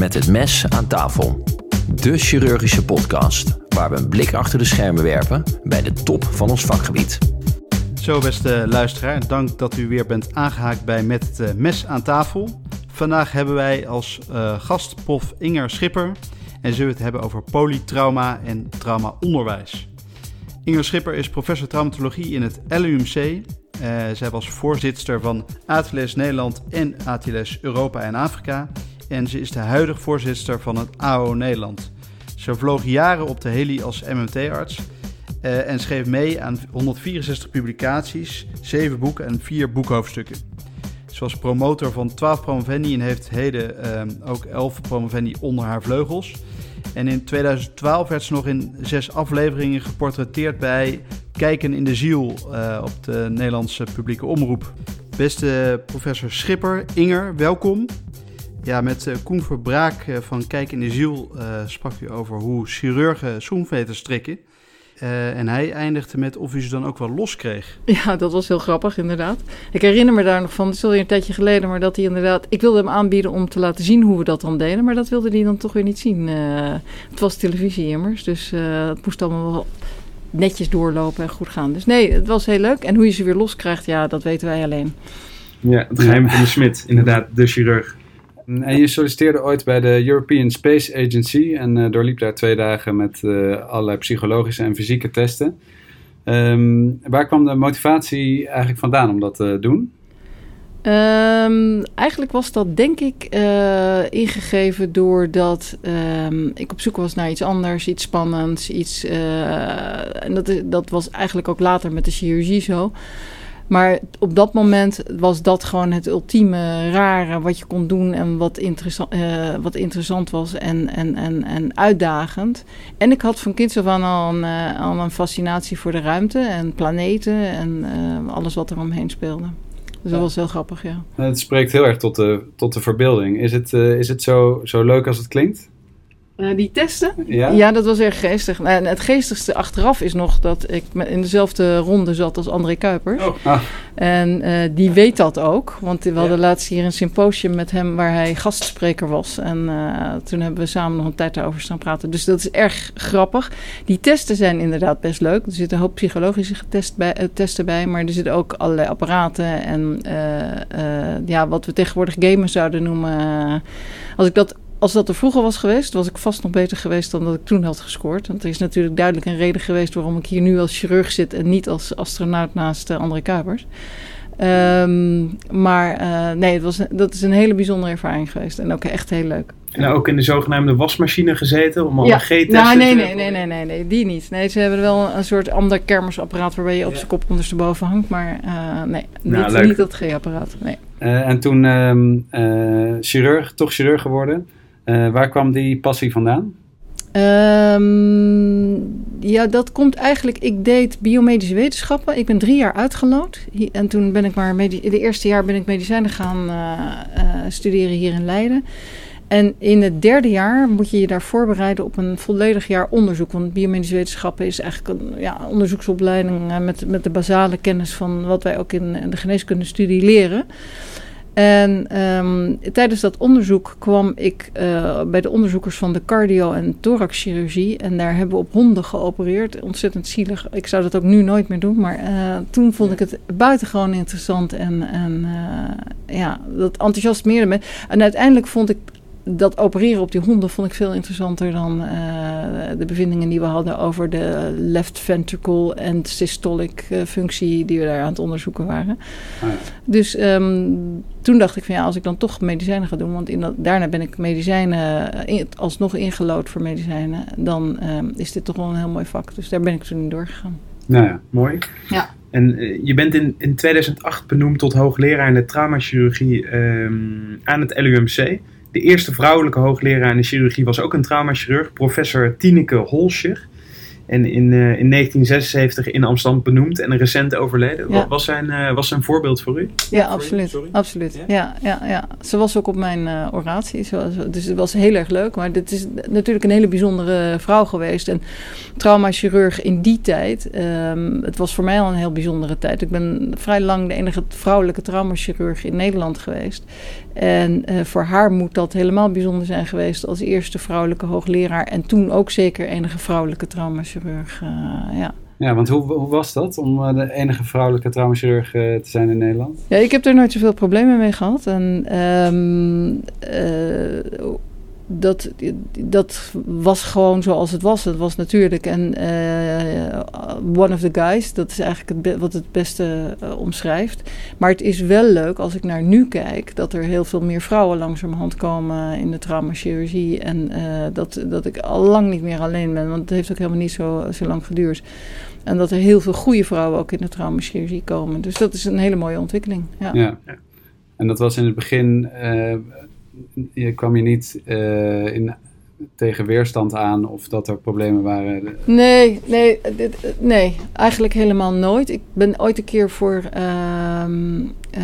Met het mes aan tafel. De chirurgische podcast waar we een blik achter de schermen werpen bij de top van ons vakgebied. Zo, beste luisteraar, dank dat u weer bent aangehaakt bij Met het eh, mes aan tafel. Vandaag hebben wij als uh, gast prof Inger Schipper en zullen we het hebben over polytrauma en traumaonderwijs. Inger Schipper is professor traumatologie in het LUMC. Uh, zij was voorzitter van ATLS Nederland en ATLS Europa en Afrika. En ze is de huidige voorzitter van het AO Nederland. Ze vloog jaren op de heli als MMT-arts uh, en schreef mee aan 164 publicaties, 7 boeken en 4 boekhoofdstukken. Ze was promotor van 12 promovendi en heeft heden uh, ook 11 promovendi onder haar vleugels. En in 2012 werd ze nog in zes afleveringen geportretteerd bij Kijken in de Ziel uh, op de Nederlandse publieke omroep. Beste professor Schipper, Inger, welkom. Ja, met uh, Koen Verbraak uh, van Kijk in de Ziel sprak u over hoe chirurgen zoomveters strikken. Uh, en hij eindigde met of u ze dan ook wel los kreeg. Ja, dat was heel grappig, inderdaad. Ik herinner me daar nog van, het is alweer een tijdje geleden, maar dat hij inderdaad... Ik wilde hem aanbieden om te laten zien hoe we dat dan deden, maar dat wilde hij dan toch weer niet zien. Uh, het was televisie immers, dus uh, het moest allemaal wel netjes doorlopen en goed gaan. Dus nee, het was heel leuk. En hoe je ze weer los krijgt, ja, dat weten wij alleen. Ja, het geheim van de Smit, inderdaad, de chirurg. En je solliciteerde ooit bij de European Space Agency en uh, doorliep daar twee dagen met uh, allerlei psychologische en fysieke testen. Um, waar kwam de motivatie eigenlijk vandaan om dat te doen? Um, eigenlijk was dat denk ik uh, ingegeven doordat um, ik op zoek was naar iets anders, iets spannends, iets. en dat, dat was eigenlijk ook later met de chirurgie zo. Maar op dat moment was dat gewoon het ultieme rare wat je kon doen en wat, interessant, uh, wat interessant was en, en, en, en uitdagend. En ik had van kinds af aan al een, uh, al een fascinatie voor de ruimte en planeten en uh, alles wat er omheen speelde. Dus dat was heel grappig, ja. Het spreekt heel erg tot de, tot de verbeelding. Is het, is het zo, zo leuk als het klinkt? Uh, die testen? Ja. ja, dat was erg geestig. En het geestigste achteraf is nog dat ik in dezelfde ronde zat als André Kuipers. Oh. Ah. En uh, die weet dat ook. Want we hadden ja. laatst hier een symposium met hem waar hij gastspreker was. En uh, toen hebben we samen nog een tijd daarover staan praten. Dus dat is erg grappig. Die testen zijn inderdaad best leuk. Er zitten een hoop psychologische test bij, testen bij. Maar er zitten ook allerlei apparaten. En ja, wat we tegenwoordig gamen zouden noemen. als ik dat als dat er vroeger was geweest, was ik vast nog beter geweest dan dat ik toen had gescoord. Want er is natuurlijk duidelijk een reden geweest waarom ik hier nu als chirurg zit en niet als astronaut naast uh, André Kuipers. Um, maar uh, nee, het was, dat is een hele bijzondere ervaring geweest en ook echt heel leuk. En ook in de zogenaamde wasmachine gezeten om alle. G-testen nou, nee, nee, nee, nee, nee, nee, die niet. Nee, ze hebben wel een soort ander kermisapparaat waarbij je op zijn kop ondersteboven hangt. Maar uh, nee, nou, niet, niet dat G-apparaat. Nee. Uh, en toen um, chirurg, toch chirurg geworden. Uh, waar kwam die passie vandaan? Um, ja, dat komt eigenlijk. Ik deed biomedische wetenschappen. Ik ben drie jaar uitgeloot. En toen ben ik maar. De eerste jaar ben ik medicijnen gaan uh, uh, studeren hier in Leiden. En in het derde jaar moet je je daar voorbereiden op een volledig jaar onderzoek. Want biomedische wetenschappen is eigenlijk een ja, onderzoeksopleiding met, met de basale kennis van wat wij ook in de geneeskunde studie leren. En um, tijdens dat onderzoek kwam ik uh, bij de onderzoekers van de cardio- en thoraxchirurgie. En daar hebben we op honden geopereerd. Ontzettend zielig. Ik zou dat ook nu nooit meer doen. Maar uh, toen vond ik het buitengewoon interessant. En, en uh, ja, dat enthousiasmeerde me. En uiteindelijk vond ik dat opereren op die honden vond ik veel interessanter dan uh, de bevindingen die we hadden over de left ventricle en systolic uh, functie die we daar aan het onderzoeken waren. Ah, ja. Dus um, toen dacht ik van ja, als ik dan toch medicijnen ga doen, want in dat, daarna ben ik medicijnen in, alsnog ingelood voor medicijnen, dan um, is dit toch wel een heel mooi vak. Dus daar ben ik toen in doorgegaan. Nou ja, mooi. Ja. En uh, je bent in, in 2008 benoemd tot hoogleraar in de traumachirurgie um, aan het LUMC. De eerste vrouwelijke hoogleraar in de chirurgie was ook een traumachirurg, professor Tineke Holscher. En in, eh, in 1976 in Amsterdam benoemd en recent overleden. Ja. Was, zijn, eh, was zijn voorbeeld voor u? Ja, absoluut. absoluut. Ja? Ja? Ja, ja, Ze was ook op mijn eh, oratie. Dus het was heel erg leuk. Maar dit is natuurlijk een hele bijzondere vrouw geweest. En traumachirurg in die tijd. ehm, het was voor mij al een heel bijzondere tijd. Ik ben vrij lang de enige vrouwelijke traumachirurg in Nederland geweest. En eh, voor haar moet dat helemaal bijzonder zijn geweest als eerste vrouwelijke hoogleraar. En toen ook zeker enige vrouwelijke traumachirurg. Eh, ja. Ja, want hoe, hoe was dat om eh, de enige vrouwelijke traumachirurg eh, te zijn in Nederland? Ja, ik heb er nooit zoveel problemen mee gehad. En ehm, eh, dat, dat was gewoon zoals het was. Het was natuurlijk. En eh, one of the guys, dat is eigenlijk het wat het beste eh, omschrijft. Maar het is wel leuk als ik naar nu kijk, dat er heel veel meer vrouwen langzamerhand komen in de traumachirurgie. En eh, dat, dat ik al lang niet meer alleen ben, want het heeft ook helemaal niet zo, zo lang geduurd. En dat er heel veel goede vrouwen ook in de traumachirurgie komen. Dus dat is een hele mooie ontwikkeling. Ja. Ja. En dat was in het begin, je kwam je niet eh, in, tegen weerstand aan of dat er problemen waren. Nee, nee, dit, nee, eigenlijk helemaal nooit. Ik ben ooit een keer voor ehm, eh,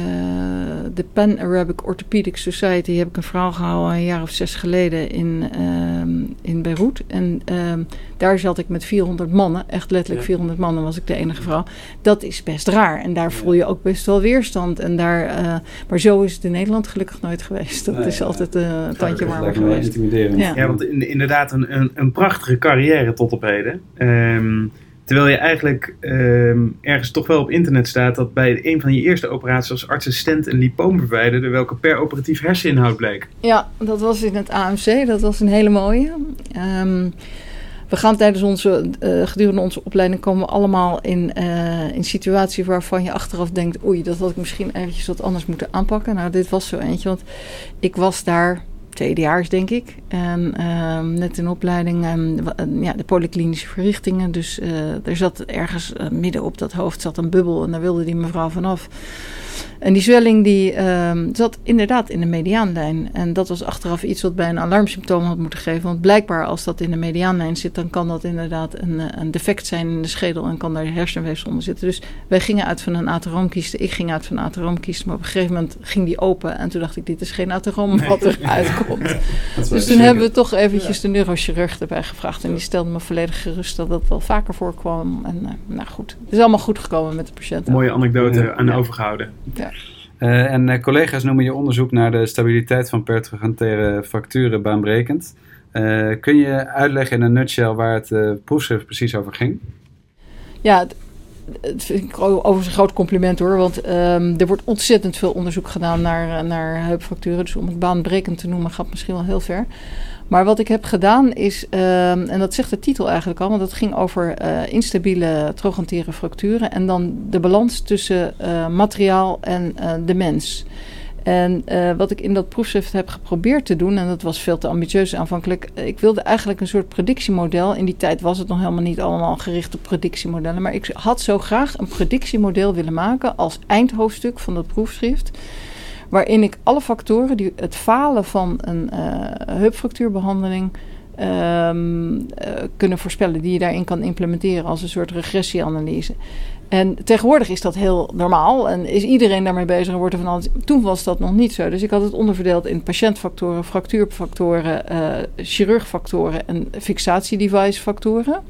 de Pan Arabic Orthopedic Society heb ik een verhaal gehouden een jaar of zes geleden in, ehm, in Beirut. En ehm, daar zat ik met 400 mannen, echt letterlijk Ja. 400 mannen was ik de enige vrouw. Dat is best raar en daar voel je ook best wel weerstand. En daar, eh, maar zo is het in Nederland gelukkig nooit geweest. Dat Nee, is ja. altijd een tandje warmer geweest. intimiderend. Ja. Ja, want inderdaad een, een, een prachtige carrière tot op heden. Ehm, terwijl je eigenlijk ehm, ergens toch wel op internet staat dat bij een van je eerste operaties als artsassistent een lipoom verwijderde, welke per operatief herseninhoud bleek. Ja, dat was in het AMC. Dat was een hele mooie. Ehm, we gaan tijdens onze, eh, gedurende onze opleiding komen we allemaal in, eh, in situaties waarvan je achteraf denkt, oei, dat had ik misschien eventjes wat anders moeten aanpakken. Nou, dit was zo eentje, want ik was daar tweedejaars, denk ik. En ehm, net in opleiding, wa- en ja, de polyklinische verrichtingen. Dus eh, er zat ergens eh, midden op dat hoofd zat een bubbel en daar wilde die mevrouw vanaf. En die zwelling die ehm, zat inderdaad in de mediaanlijn. En dat was achteraf iets wat bij een alarmsymptoom had moeten geven. Want blijkbaar als dat in de mediaanlijn zit, dan kan dat inderdaad een, eh, een defect zijn in de schedel en kan daar hersenweefsel onder zitten. Dus wij gingen uit van een atheroomkiste. Ik ging uit van een atheroomkiste. Maar op een gegeven moment ging die open. En toen dacht ik, dit is geen atheroom wat eruit komt. Dus toen zeker. hebben we toch eventjes de neurochirurg erbij gevraagd. En die stelde me volledig gerust dat dat wel vaker voorkwam. En eh, nou goed, het is allemaal goed gekomen met de patiënt. Mooie anekdote Ja. aan Eh, en eh, collega's noemen je onderzoek naar de stabiliteit van pertrogentaire fracturen baanbrekend. Eh, kun je uitleggen in een nutshell waar het proefschrift precies over ging? Ja, het, het vind ik overigens een groot compliment hoor. Want ehm, er wordt ontzettend veel onderzoek gedaan naar, naar heupfracturen. Dus om het baanbrekend te noemen gaat misschien wel heel ver. Maar wat ik heb gedaan is, ehm, en dat zegt de titel eigenlijk al, want het ging over eh, instabiele trochantere fracturen. En dan de balans tussen eh, materiaal en eh, de mens. En wat ik in dat proefschrift heb geprobeerd te doen, en dat was veel te ambitieus aanvankelijk. Ik wilde eigenlijk een soort predictiemodel. In die tijd was het nog helemaal niet allemaal gericht op predictiemodellen. Maar ik had zo graag een predictiemodel willen maken als eindhoofdstuk van dat proefschrift. Waarin ik alle factoren die het falen van een eh heupfractuurbehandeling ehm, eh, kunnen voorspellen. Die je daarin kan implementeren als een soort regressieanalyse. En tegenwoordig is dat heel normaal en is iedereen daarmee bezig en wordt er van alles. Toen was dat nog niet zo. Dus ik had het onderverdeeld in patiëntfactoren, fractuurfactoren, eh chirurgfactoren en fixatiedevice-factoren.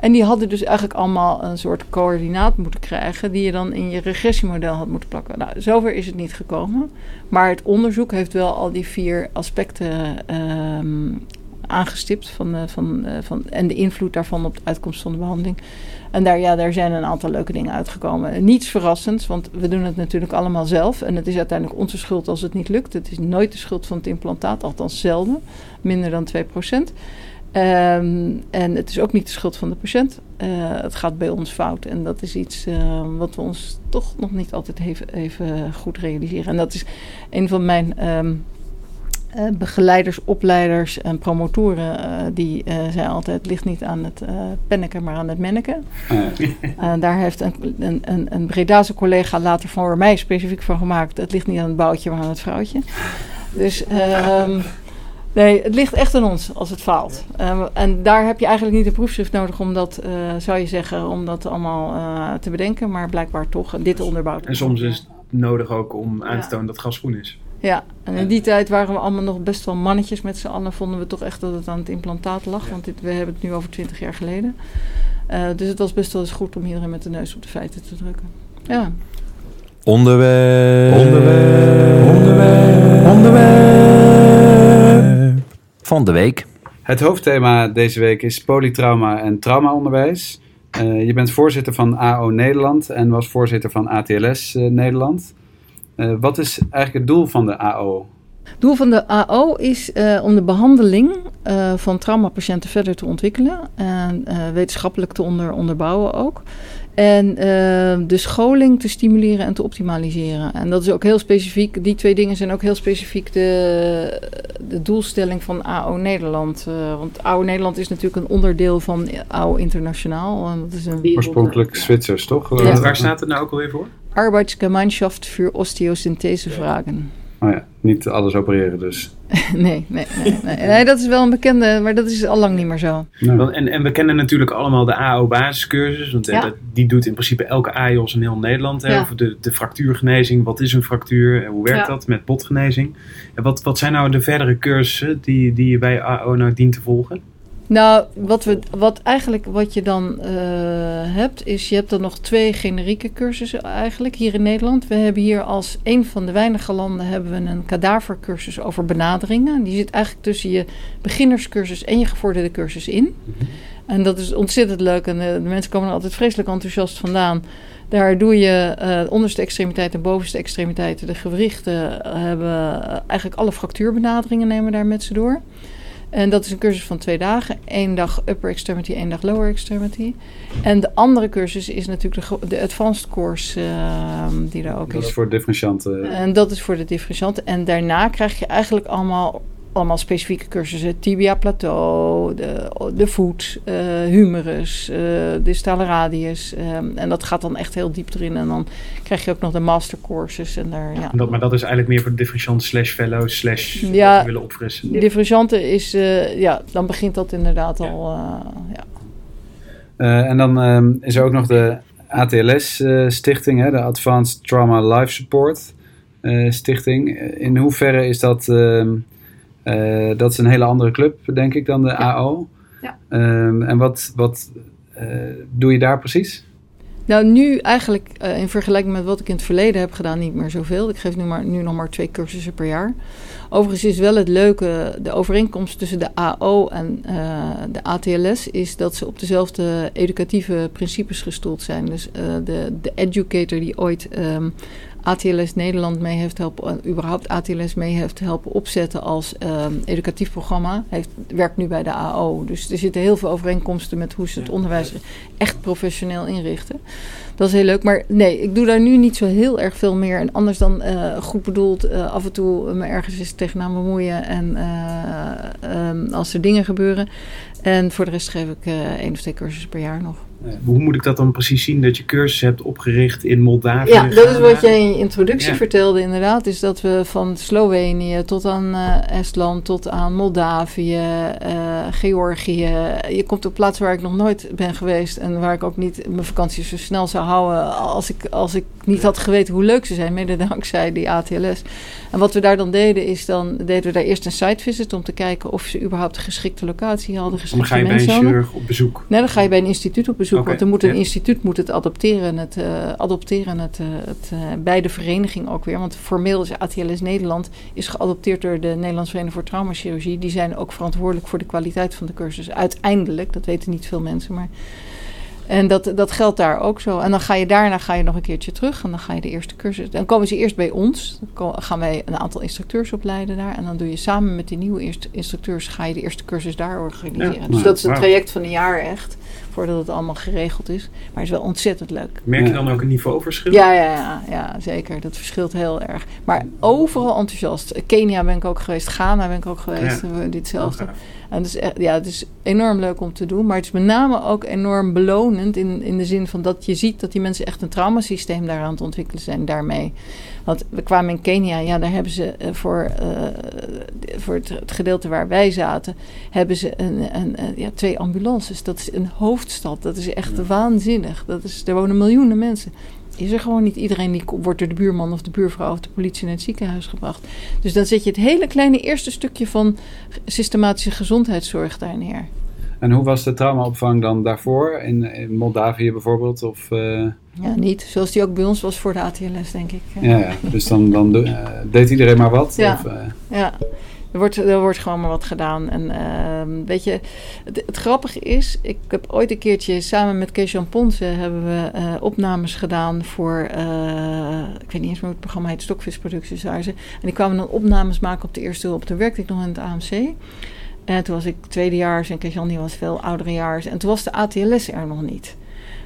En die hadden dus eigenlijk allemaal een soort coördinaat moeten krijgen, die je dan in je regressiemodel had moeten plakken. Nou, zover is het niet gekomen. Maar het onderzoek heeft wel al die vier aspecten ehm, aangestipt van, van, eh, van, en de invloed daarvan op de uitkomst van de behandeling. En daar, ja, daar zijn een aantal leuke dingen uitgekomen. Niets verrassends, want we doen het natuurlijk allemaal zelf. En het is uiteindelijk onze schuld als het niet lukt. Het is nooit de schuld van het implantaat, althans zelden. Minder dan 2%. Ehm, en het is ook niet de schuld van de patiënt. Eh, het gaat bij ons fout. En dat is iets eh, wat we ons toch nog niet altijd even, even goed realiseren. En dat is een van mijn ehm, eh, begeleiders, opleiders en promotoren. die zijn altijd, het ligt niet aan het penneken, maar aan het menneken. Daar heeft een, een, een, een Bredase collega later voor mij specifiek van gemaakt. Het ligt niet aan het boutje, maar aan het vrouwtje. Dus, ehm, Nee, het ligt echt aan ons als het faalt. Uh, en daar heb je eigenlijk niet een proefschrift nodig om dat, uh, zou je zeggen, om dat allemaal uh, te bedenken. Maar blijkbaar toch dit te onderbouwen. En soms is het nodig ook om aan te tonen dat gas groen is. Ja, en in die tijd waren we allemaal nog best wel mannetjes met z'n allen. Vonden we toch echt dat het aan het implantaat lag. Want dit, we hebben het nu over twintig jaar geleden. dus het was best wel eens goed om iedereen met de neus op de feiten te drukken. Ja. Onderwerp. Onderwerp. Onderwerp. Onderwerp. Van de week. Het hoofdthema deze week is polytrauma en traumaonderwijs. Uh, je bent voorzitter van AO Nederland en was voorzitter van ATLS uh, Nederland. Uh, wat is eigenlijk het doel van de AO? Het doel van de AO is om de behandeling van traumapatiënten verder te ontwikkelen en wetenschappelijk te onder, onderbouwen ook. En uh, de scholing te stimuleren en te optimaliseren. En dat is ook heel specifiek. Die twee dingen zijn ook heel specifiek de, de doelstelling van AO Nederland. Uh, want AO Nederland is natuurlijk een onderdeel van AO Internationaal. En dat is een wereld... Oorspronkelijk Zwitsers, toch? Ja. Waar staat het nou ook alweer voor? Arbeidsgemeinschaft für Osteosynthesevragen. Oh ja, niet alles opereren dus. nee, nee, nee, nee, nee. dat is wel een bekende, maar dat is al lang niet meer zo. Nou. En, en we kennen natuurlijk allemaal de AO-basiscursus, want ja. die doet in principe elke AIOS in heel Nederland. Hè, ja. Over de, de fractuurgenezing, wat is een fractuur en hoe werkt ja. dat met botgenezing? En wat, wat zijn nou de verdere cursussen die, die je bij AO nou dient te volgen? Nou, wat, we, wat eigenlijk wat je dan uh, hebt, is je hebt dan nog twee generieke cursussen eigenlijk hier in Nederland. We hebben hier als een van de weinige landen hebben we een kadavercursus over benaderingen. Die zit eigenlijk tussen je beginnerscursus en je gevorderde cursus in. En dat is ontzettend leuk en de, de mensen komen er altijd vreselijk enthousiast vandaan. Daar doe je uh, onderste extremiteiten en bovenste extremiteiten. De gewrichten hebben eigenlijk alle fractuurbenaderingen nemen daar met ze door. En dat is een cursus van twee dagen. Eén dag upper extremity, één dag lower extremity. En de andere cursus is natuurlijk de, de advanced course uh, die daar ook dat is. Dat is voor differentianten. En dat is voor de differentianten. En daarna krijg je eigenlijk allemaal allemaal specifieke cursussen. Tibia plateau, de, de voet, uh, humerus, uh, distale radius. Um, en dat gaat dan echt heel diep erin. En dan krijg je ook nog de mastercourses. En daar, ja. dat, maar dat is eigenlijk meer voor de differentiant slash fellow slash ja, willen opfrissen. Differentianten is, uh, ja, dan begint dat inderdaad ja. al, ja. en dan um, is er ook nog de ATLS stichting, hè, de Advanced Trauma Life Support stichting. In hoeverre is dat... Ehm, uh, dat is een hele andere club, denk ik, dan de ja. AO. Ja. Um, en wat, wat uh, doe je daar precies? Nou, nu eigenlijk uh, in vergelijking met wat ik in het verleden heb gedaan, niet meer zoveel. Ik geef nu, maar, nu nog maar twee cursussen per jaar. Overigens is wel het leuke, de overeenkomst tussen de AO en de ATLS is dat ze op dezelfde educatieve principes gestoeld zijn. Dus de, de educator die ooit um, ATLS Nederland mee heeft helpen, überhaupt ATLS mee heeft helpen opzetten als um, educatief programma, heeft, werkt nu bij de AO. Dus er zitten heel veel overeenkomsten met hoe ze het onderwijs echt professioneel inrichten. Dat is heel leuk. Maar nee, ik doe daar nu niet zo heel erg veel meer. En anders dan uh, goed bedoeld uh, af en toe me ergens eens tegenaan bemoeien. En um, als er dingen gebeuren. En voor de rest geef ik één of twee cursussen per jaar nog. Hoe moet ik dat dan precies zien dat je cursussen hebt opgericht in Moldavië? Ja, dat is wat jij in je introductie ja. vertelde inderdaad. Is dat we van Slovenië tot aan uh, Estland tot aan Moldavië, uh, Georgië. Je komt op plaatsen waar ik nog nooit ben geweest en waar ik ook niet mijn vakanties zo snel zou houden als ik, als ik niet had geweten hoe leuk ze zijn, mede dankzij die ATLS. En wat we daar dan deden, is dan deden we daar eerst een site visit om te kijken of ze überhaupt een geschikte locatie hadden. Dan ga je bij een chirurg op bezoek? Nee, dan ga je bij een instituut op bezoek. Okay, want er moet een instituut moet het adopteren, het, uh, adopteren het, uh, het uh, bij de vereniging ook weer. Want formeel is ATLS Nederland is geadopteerd door de Nederlandse Vereniging voor Traumachirurgie. Die zijn ook verantwoordelijk voor de kwaliteit van de cursus. Uiteindelijk, dat weten niet veel mensen, maar en dat, dat geldt daar ook zo. En dan ga je daarna ga je nog een keertje terug. En dan ga je de eerste cursus. Dan komen ze eerst bij ons. Dan gaan wij een aantal instructeurs opleiden daar. En dan doe je samen met die nieuwe eerste instructeurs. ga je de eerste cursus daar organiseren. Ja, dus dat is een traject van een jaar echt. Voordat het allemaal geregeld is. Maar het is wel ontzettend leuk. Merk je dan ook een niveauverschil? Ja, ja, ja, ja, zeker. Dat verschilt heel erg. Maar overal enthousiast. Kenia ben ik ook geweest. Ghana ben ik ook geweest. Ja. Ditzelfde. En het is, echt, ja, het is enorm leuk om te doen. Maar het is met name ook enorm belonend in, in de zin van dat je ziet dat die mensen echt een traumasysteem daar aan het ontwikkelen zijn daarmee. Want we kwamen in Kenia, ja, daar hebben ze uh, voor, uh, voor het, het, gedeelte waar wij zaten, hebben ze een, een, een, ja, twee ambulances. Dat is een hoofdstad. Dat is echt waanzinnig. Dat is, er wonen miljoenen mensen is er gewoon niet. Iedereen die wordt door de buurman of de buurvrouw of de politie naar het ziekenhuis gebracht. Dus dan zet je het hele kleine eerste stukje van systematische gezondheidszorg daar neer. En hoe was de traumaopvang dan daarvoor? In, in Moldavië bijvoorbeeld? Of, uh... Ja, niet. Zoals die ook bij ons was voor de ATLS, denk ik. Ja, ja. dus dan, dan uh, deed iedereen maar wat? Ja. Of, uh... ja. Er wordt, er wordt gewoon maar wat gedaan. En uh, weet je, het, grappige is, ik heb ooit een keertje samen met Kees Jan Ponce hebben we uh, opnames gedaan voor, uh, ik weet niet eens meer hoe het programma heet, Stokvisproducties daar. En die kwamen dan opnames maken op de eerste hulp. Toen werkte ik nog in het AMC. En toen was ik tweedejaars en Kees Jan die was veel ouderejaars. En toen was de ATLS er nog niet.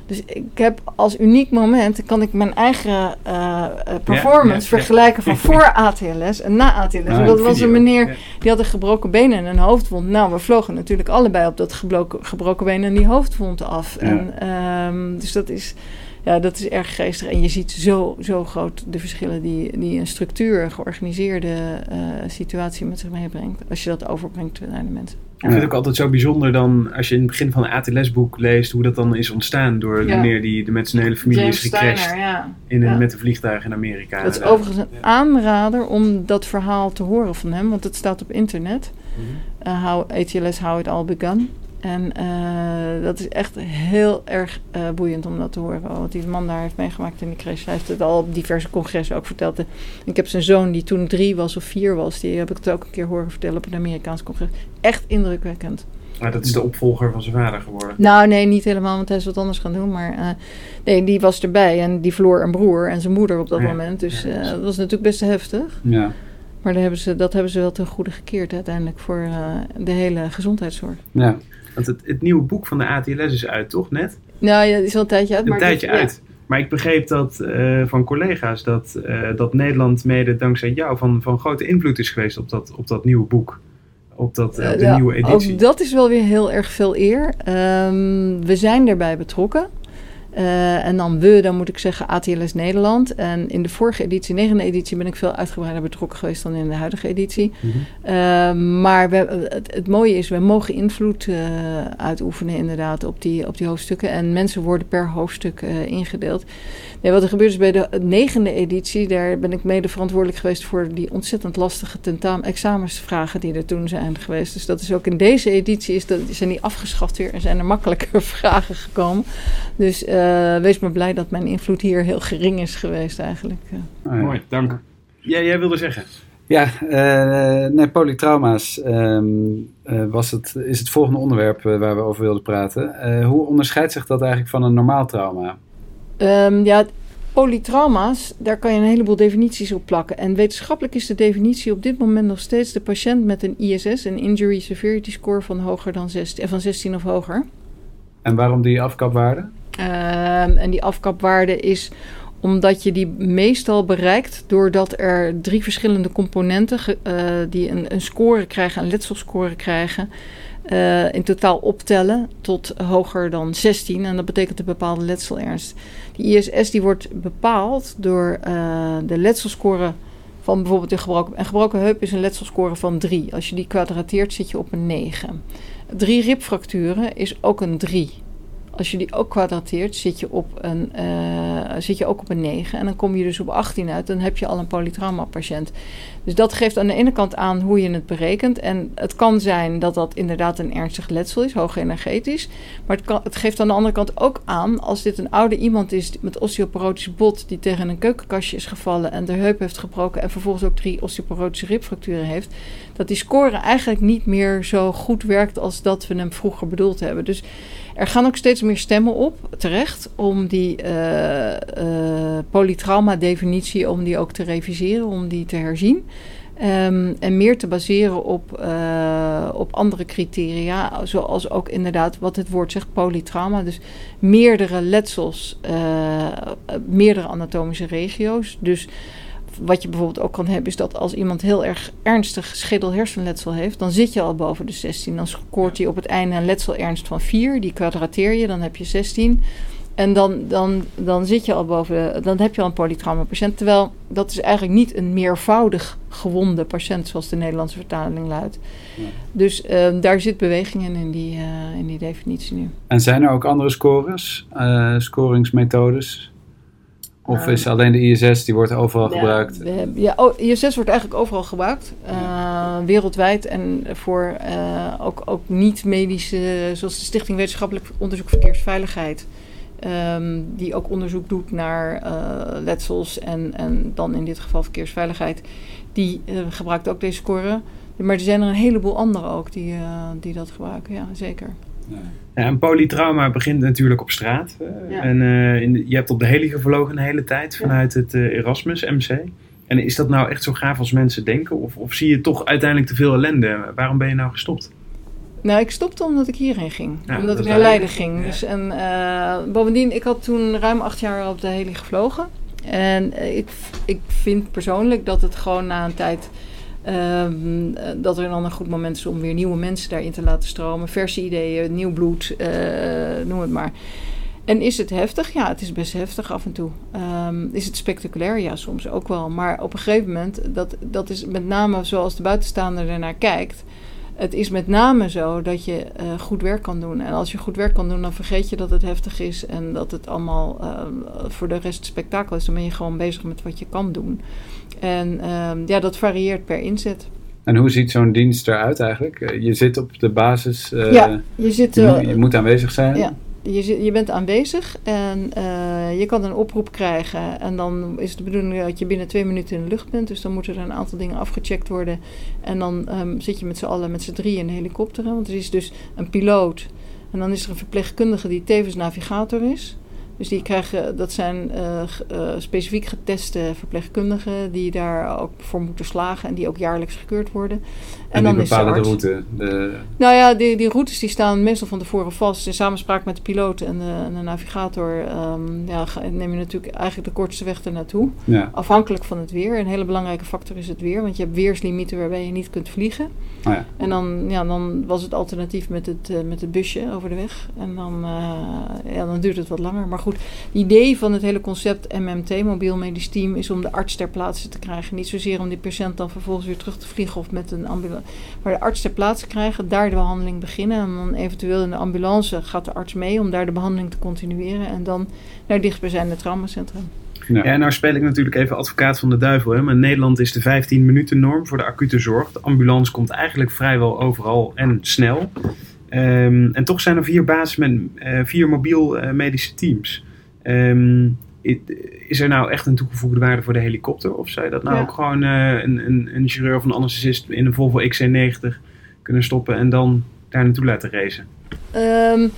Dus ik heb als uniek moment, kan ik mijn eigen uh, performance ja, ja, vergelijken van voor ATLS en na ATLS. Ah, dat was een meneer die had een gebroken been en een hoofdwond. Nou, we vlogen natuurlijk allebei op dat gebroken, gebroken been en die hoofdwond af. En, um, dus dat is, ja, dat is erg geestig. En je ziet zo, zo groot de verschillen die, die een structuur, een georganiseerde uh, situatie met zich meebrengt. Als je dat overbrengt naar de mensen. Ik vind het ook altijd zo bijzonder dan als je in het begin van een ATLS-boek leest hoe dat dan is ontstaan door de meneer die de met zijn hele familie James is gecrashed Steiner, ja. in een, Ja. met een vliegtuig in Amerika. Dat is overigens een aanrader om dat verhaal te horen van hem, want het staat op internet. Uh, how, ATLS, How It All Begun. En uh, dat is echt heel erg uh, boeiend om dat te horen. Wat die man daar heeft meegemaakt in die crash. Hij heeft het al op diverse congressen ook verteld. Ik heb zijn zoon, die toen drie was of vier was, die heb ik het ook een keer horen vertellen op een Amerikaans congres. Echt indrukwekkend. Maar dat is de opvolger van zijn vader geworden. Nou, nee, niet helemaal, want hij is wat anders gaan doen. Maar uh, nee, die was erbij en die verloor een broer en zijn moeder op dat Ja. moment. Dus Ja, dat was natuurlijk best heftig. Ja. Maar daar hebben ze, dat hebben ze wel ten goede gekeerd uiteindelijk voor uh, de hele gezondheidszorg. ja. Want het, het nieuwe boek van de ATLS is uit, toch? Net? Nou ja, die is al een tijdje uit. Een maar tijdje ja. uit. Maar ik begreep dat uh, van collega's dat, uh, dat Nederland mede dankzij jou van, van grote invloed is geweest op dat, op dat nieuwe boek. Op, dat, uh, op de Ja, nieuwe editie. Ook dat is wel weer heel erg veel eer. Um, we zijn erbij betrokken. Uh, en dan we, dan moet ik zeggen ATLS Nederland. En in de vorige editie, negende editie, ben ik veel uitgebreider betrokken geweest dan in de huidige editie. Mhm. Mm -hmm. uh, maar we, het, het, mooie is, we mogen invloed uh, uitoefenen inderdaad op die, op die hoofdstukken. En mensen worden per hoofdstuk ingedeeld. Nee, wat er gebeurt is bij de negende editie, daar ben ik mede verantwoordelijk geweest voor die ontzettend lastige tentamen, examensvragen die er toen zijn geweest. Dus dat is ook in deze editie, is dat, zijn die afgeschaft weer en zijn er makkelijker vragen gekomen. Dus uh, wees maar blij dat mijn invloed hier heel gering is geweest eigenlijk. Oh, ja. Mooi, dank. Ja, jij wilde zeggen. Ja, uh, nee, polytrauma's um, uh, was het, is het volgende onderwerp uh, waar we over wilden praten. hoe onderscheidt zich dat eigenlijk van een normaal trauma? Um, ja, polytrauma's, daar kan je een heleboel definities op plakken. En wetenschappelijk is de definitie op dit moment nog steeds de patiënt met een ISS, een Injury Severity Score van, hoger dan 16, van 16 of hoger. En waarom die afkapwaarde? Um, en die afkapwaarde is omdat je die meestal bereikt doordat er drie verschillende componenten uh, die een, een, score krijgen, een letselscore krijgen, uh, in totaal optellen tot hoger dan 16. En dat betekent een bepaalde letselernst. Die ISS die wordt bepaald door uh, de letselscore van bijvoorbeeld een gebroken, een gebroken heup is een letselscore van 3. Als je die kwadrateert zit je op een 9. Drie ribfracturen is ook een 3 als je die ook kwadrateert, zit je, op een, uh, zit je ook op een 9. En dan kom je dus op 18 uit. Dan heb je al een polytrauma-patiënt. Dus dat geeft aan de ene kant aan hoe je het berekent. En het kan zijn dat dat inderdaad een ernstig letsel is, hoog energetisch. Maar het, kan, het geeft aan de andere kant ook aan, als dit een oude iemand is met osteoporotisch bot... die tegen een keukenkastje is gevallen en de heup heeft gebroken... en vervolgens ook drie osteoporotische ribfracturen heeft... dat die score eigenlijk niet meer zo goed werkt als dat we hem vroeger bedoeld hebben. Dus... Er gaan ook steeds meer stemmen op, terecht, om die uh, uh, polytrauma-definitie, om die ook te reviseren, om die te herzien. Um, en meer te baseren op, uh, op andere criteria, zoals ook inderdaad wat het woord zegt, polytrauma. Dus meerdere letsels, meerdere anatomische regio's. Dus wat je bijvoorbeeld ook kan hebben, is dat als iemand heel erg ernstig schedel-hersenletsel heeft, dan zit je al boven de 16. Dan scoort hij op het einde een letselernst van 4. Die kwadrateer je, dan heb je 16. En dan, dan, dan zit je al boven, de, dan heb je al een polytrauma patiënt. Terwijl dat is eigenlijk niet een meervoudig gewonde patiënt, zoals de Nederlandse vertaling luidt. Ja. Dus uh, daar zit beweging in, in die, uh, in die definitie nu. En zijn er ook andere scores, uh, scoringsmethodes? Of is alleen de ISS, die wordt overal ja, gebruikt? We, ja, oh, ISS wordt eigenlijk overal gebruikt, uh, wereldwijd. En voor uh, ook, ook niet-medische, zoals de Stichting Wetenschappelijk Onderzoek Verkeersveiligheid. Um, die ook onderzoek doet naar uh, letsels en, en dan in dit geval verkeersveiligheid. Die gebruikt ook deze score. Maar er zijn er een heleboel anderen ook die, die dat gebruiken, ja zeker. Ja. Ja, en polytrauma begint natuurlijk op straat. Ja. En uh, in de, je hebt op de heli gevlogen een hele tijd vanuit het uh, Erasmus MC. En is dat nou echt zo gaaf als mensen denken? Of, of zie je toch uiteindelijk te veel ellende? Waarom ben je nou gestopt? Nou, ik stopte omdat ik hierheen ging. Ja, omdat ik naar Leiden ging. Dus, en, uh, bovendien, ik had toen ruim acht jaar op de heli gevlogen. En ik, ik vind persoonlijk dat het gewoon na een tijd... Um, dat er dan een goed moment is om weer nieuwe mensen daarin te laten stromen. Verse ideeën, nieuw bloed, uh, noem het maar. En is het heftig? Ja, het is best heftig af en toe. Um, is het spectaculair? Ja, soms ook wel. Maar op een gegeven moment, dat, dat is met name zoals de buitenstaander ernaar kijkt. Het is met name zo dat je uh, goed werk kan doen. En als je goed werk kan doen, dan vergeet je dat het heftig is en dat het allemaal uh, voor de rest spektakel is. Dan ben je gewoon bezig met wat je kan doen. En uh, ja, dat varieert per inzet. En hoe ziet zo'n dienst eruit eigenlijk? Je zit op de basis. Ja, je, zit, je, moet aanwezig zijn. Ja, je, je bent aanwezig en uh, je kan een oproep krijgen. En dan is de bedoeling dat je binnen twee minuten in de lucht bent. Dus dan moeten er een aantal dingen afgecheckt worden. En dan um, zit je met z'n allen, met z'n drieën in een helikopter. Want er is dus een piloot. En dan is er een verpleegkundige die tevens navigator is. Dus die krijgen, dat zijn uh, uh, specifiek geteste verpleegkundigen die daar ook voor moeten slagen en die ook jaarlijks gekeurd worden. En, en dan bepalen de, de, route? De... Nou ja, die, die routes die staan meestal van tevoren vast. In samenspraak met de piloot en de, en de navigator um, ja, neem je natuurlijk eigenlijk de kortste weg ernaartoe. Ja. Afhankelijk van het weer. Een hele belangrijke factor is het weer, want je hebt weerslimieten waarbij je niet kunt vliegen. Oh ja. En dan, ja, dan was het alternatief met het, uh, met het busje over de weg. En dan, ja, dan duurt het wat langer. Maar goed, het idee van het hele concept MMT, mobiel medisch team, is om de arts ter plaatse te krijgen. Niet zozeer om die patiënt dan vervolgens weer terug te vliegen of met een ambulance. Maar de arts ter plaatse krijgen, daar de behandeling beginnen. En dan eventueel in de ambulance gaat de arts mee om daar de behandeling te continueren. En dan naar dichtstbijzijnde traumacentrum. Ja. ja, nou speel ik natuurlijk even advocaat van de duivel. Hè? Maar in Nederland is de 15 minuten norm voor de acute zorg. De ambulance komt eigenlijk vrijwel overal en snel. Um, en toch zijn er vier basis met uh, vier mobiel uh, medische teams. Um, is er nou echt een toegevoegde waarde voor de helikopter? Of zou je dat nou ja. ook gewoon uh, een, een, een chirurg of een anesthesist in een Volvo XC90 kunnen stoppen en dan daar naartoe laten racen? Um,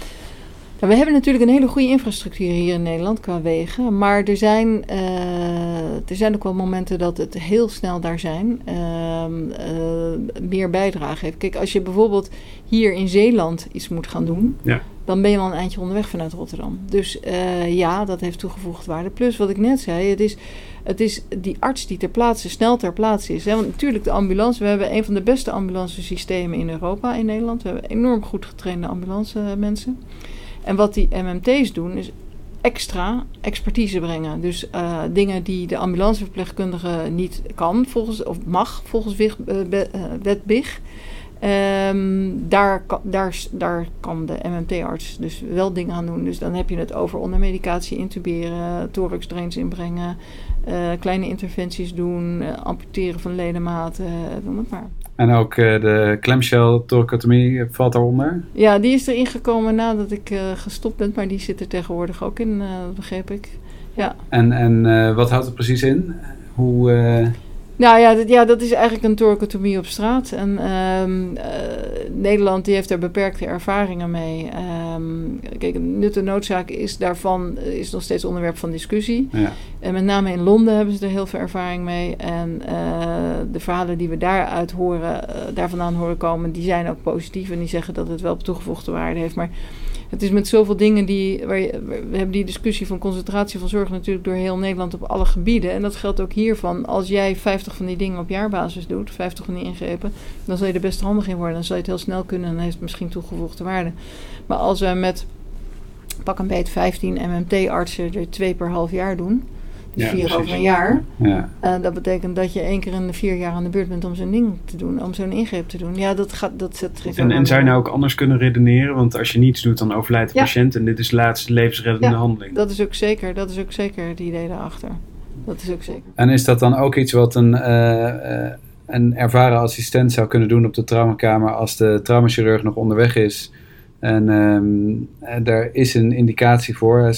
nou, we hebben natuurlijk een hele goede infrastructuur hier in Nederland qua wegen. Maar er zijn, uh, er zijn ook wel momenten dat het heel snel daar zijn. Uh, uh, meer bijdrage heeft. Kijk, als je bijvoorbeeld hier in Zeeland iets moet gaan doen. Ja. Dan ben je al een eindje onderweg vanuit Rotterdam. Dus ja, dat heeft toegevoegd waarde. Plus wat ik net zei, het is, het is die arts die ter plaatse, snel ter plaatse is. Hè? Want natuurlijk de ambulance, we hebben een van de beste ambulancesystemen in Europa, in Nederland. We hebben enorm goed getrainde ambulance mensen. En wat die MMT's doen is extra expertise brengen. Dus uh, dingen die de ambulanceverpleegkundige niet kan, volgens, of mag volgens WIG, uh, wet BIG. Um, daar, daar, daar kan de MMT-arts dus wel dingen aan doen. Dus dan heb je het over onder medicatie intuberen, thorax drains inbrengen, kleine interventies doen, amputeren van ledematen, noem het maar. En ook uh, de clamshell thoracotomie valt daaronder? Ja, die is erin gekomen nadat ik uh, gestopt ben, maar die zit er tegenwoordig ook in, uh, begreep ik. Ja. En, en wat houdt het precies in? Hoe... Nou ja dat, ja, dat is eigenlijk een thoracotomie op straat. En um, Nederland die heeft daar beperkte ervaringen mee. Um, kijk, nut en noodzaak is daarvan is nog steeds onderwerp van discussie. Ja. En met name in Londen hebben ze er heel veel ervaring mee. En uh, de verhalen die we daaruit horen, uh, daar vandaan horen komen, die zijn ook positief. En die zeggen dat het wel toegevoegde waarde heeft. Maar het is met zoveel dingen die. Waar we hebben die discussie van concentratie van zorg natuurlijk door heel Nederland op alle gebieden. En dat geldt ook hiervan. Als jij 50 van die dingen op jaarbasis doet, 50 van die ingrepen, dan zal je er best handig in worden. Dan zal je het heel snel kunnen en heeft het misschien toegevoegde waarde. Maar als we met pak een beet 15 MMT-artsen er twee per half jaar doen. Ja, vier precies. over een jaar. Ja. Eh, dat betekent dat je één keer in de vier jaar aan de beurt bent om zo'n ding te doen, om zo'n ingreep te doen. Ja, dat gaat, dat zet geen En, en zou je nou ook anders kunnen redeneren? Want als je niets doet, dan overlijdt de Ja. patiënt. En dit is de laatste levensreddende Ja, handeling. Dat is ook zeker, dat is ook zeker het idee daarachter. Dat is ook zeker. En is dat dan ook iets wat een, eh, eh, een ervaren assistent zou kunnen doen op de traumakamer als de traumachirurg nog onderweg is? En ehm, daar is een indicatie voor,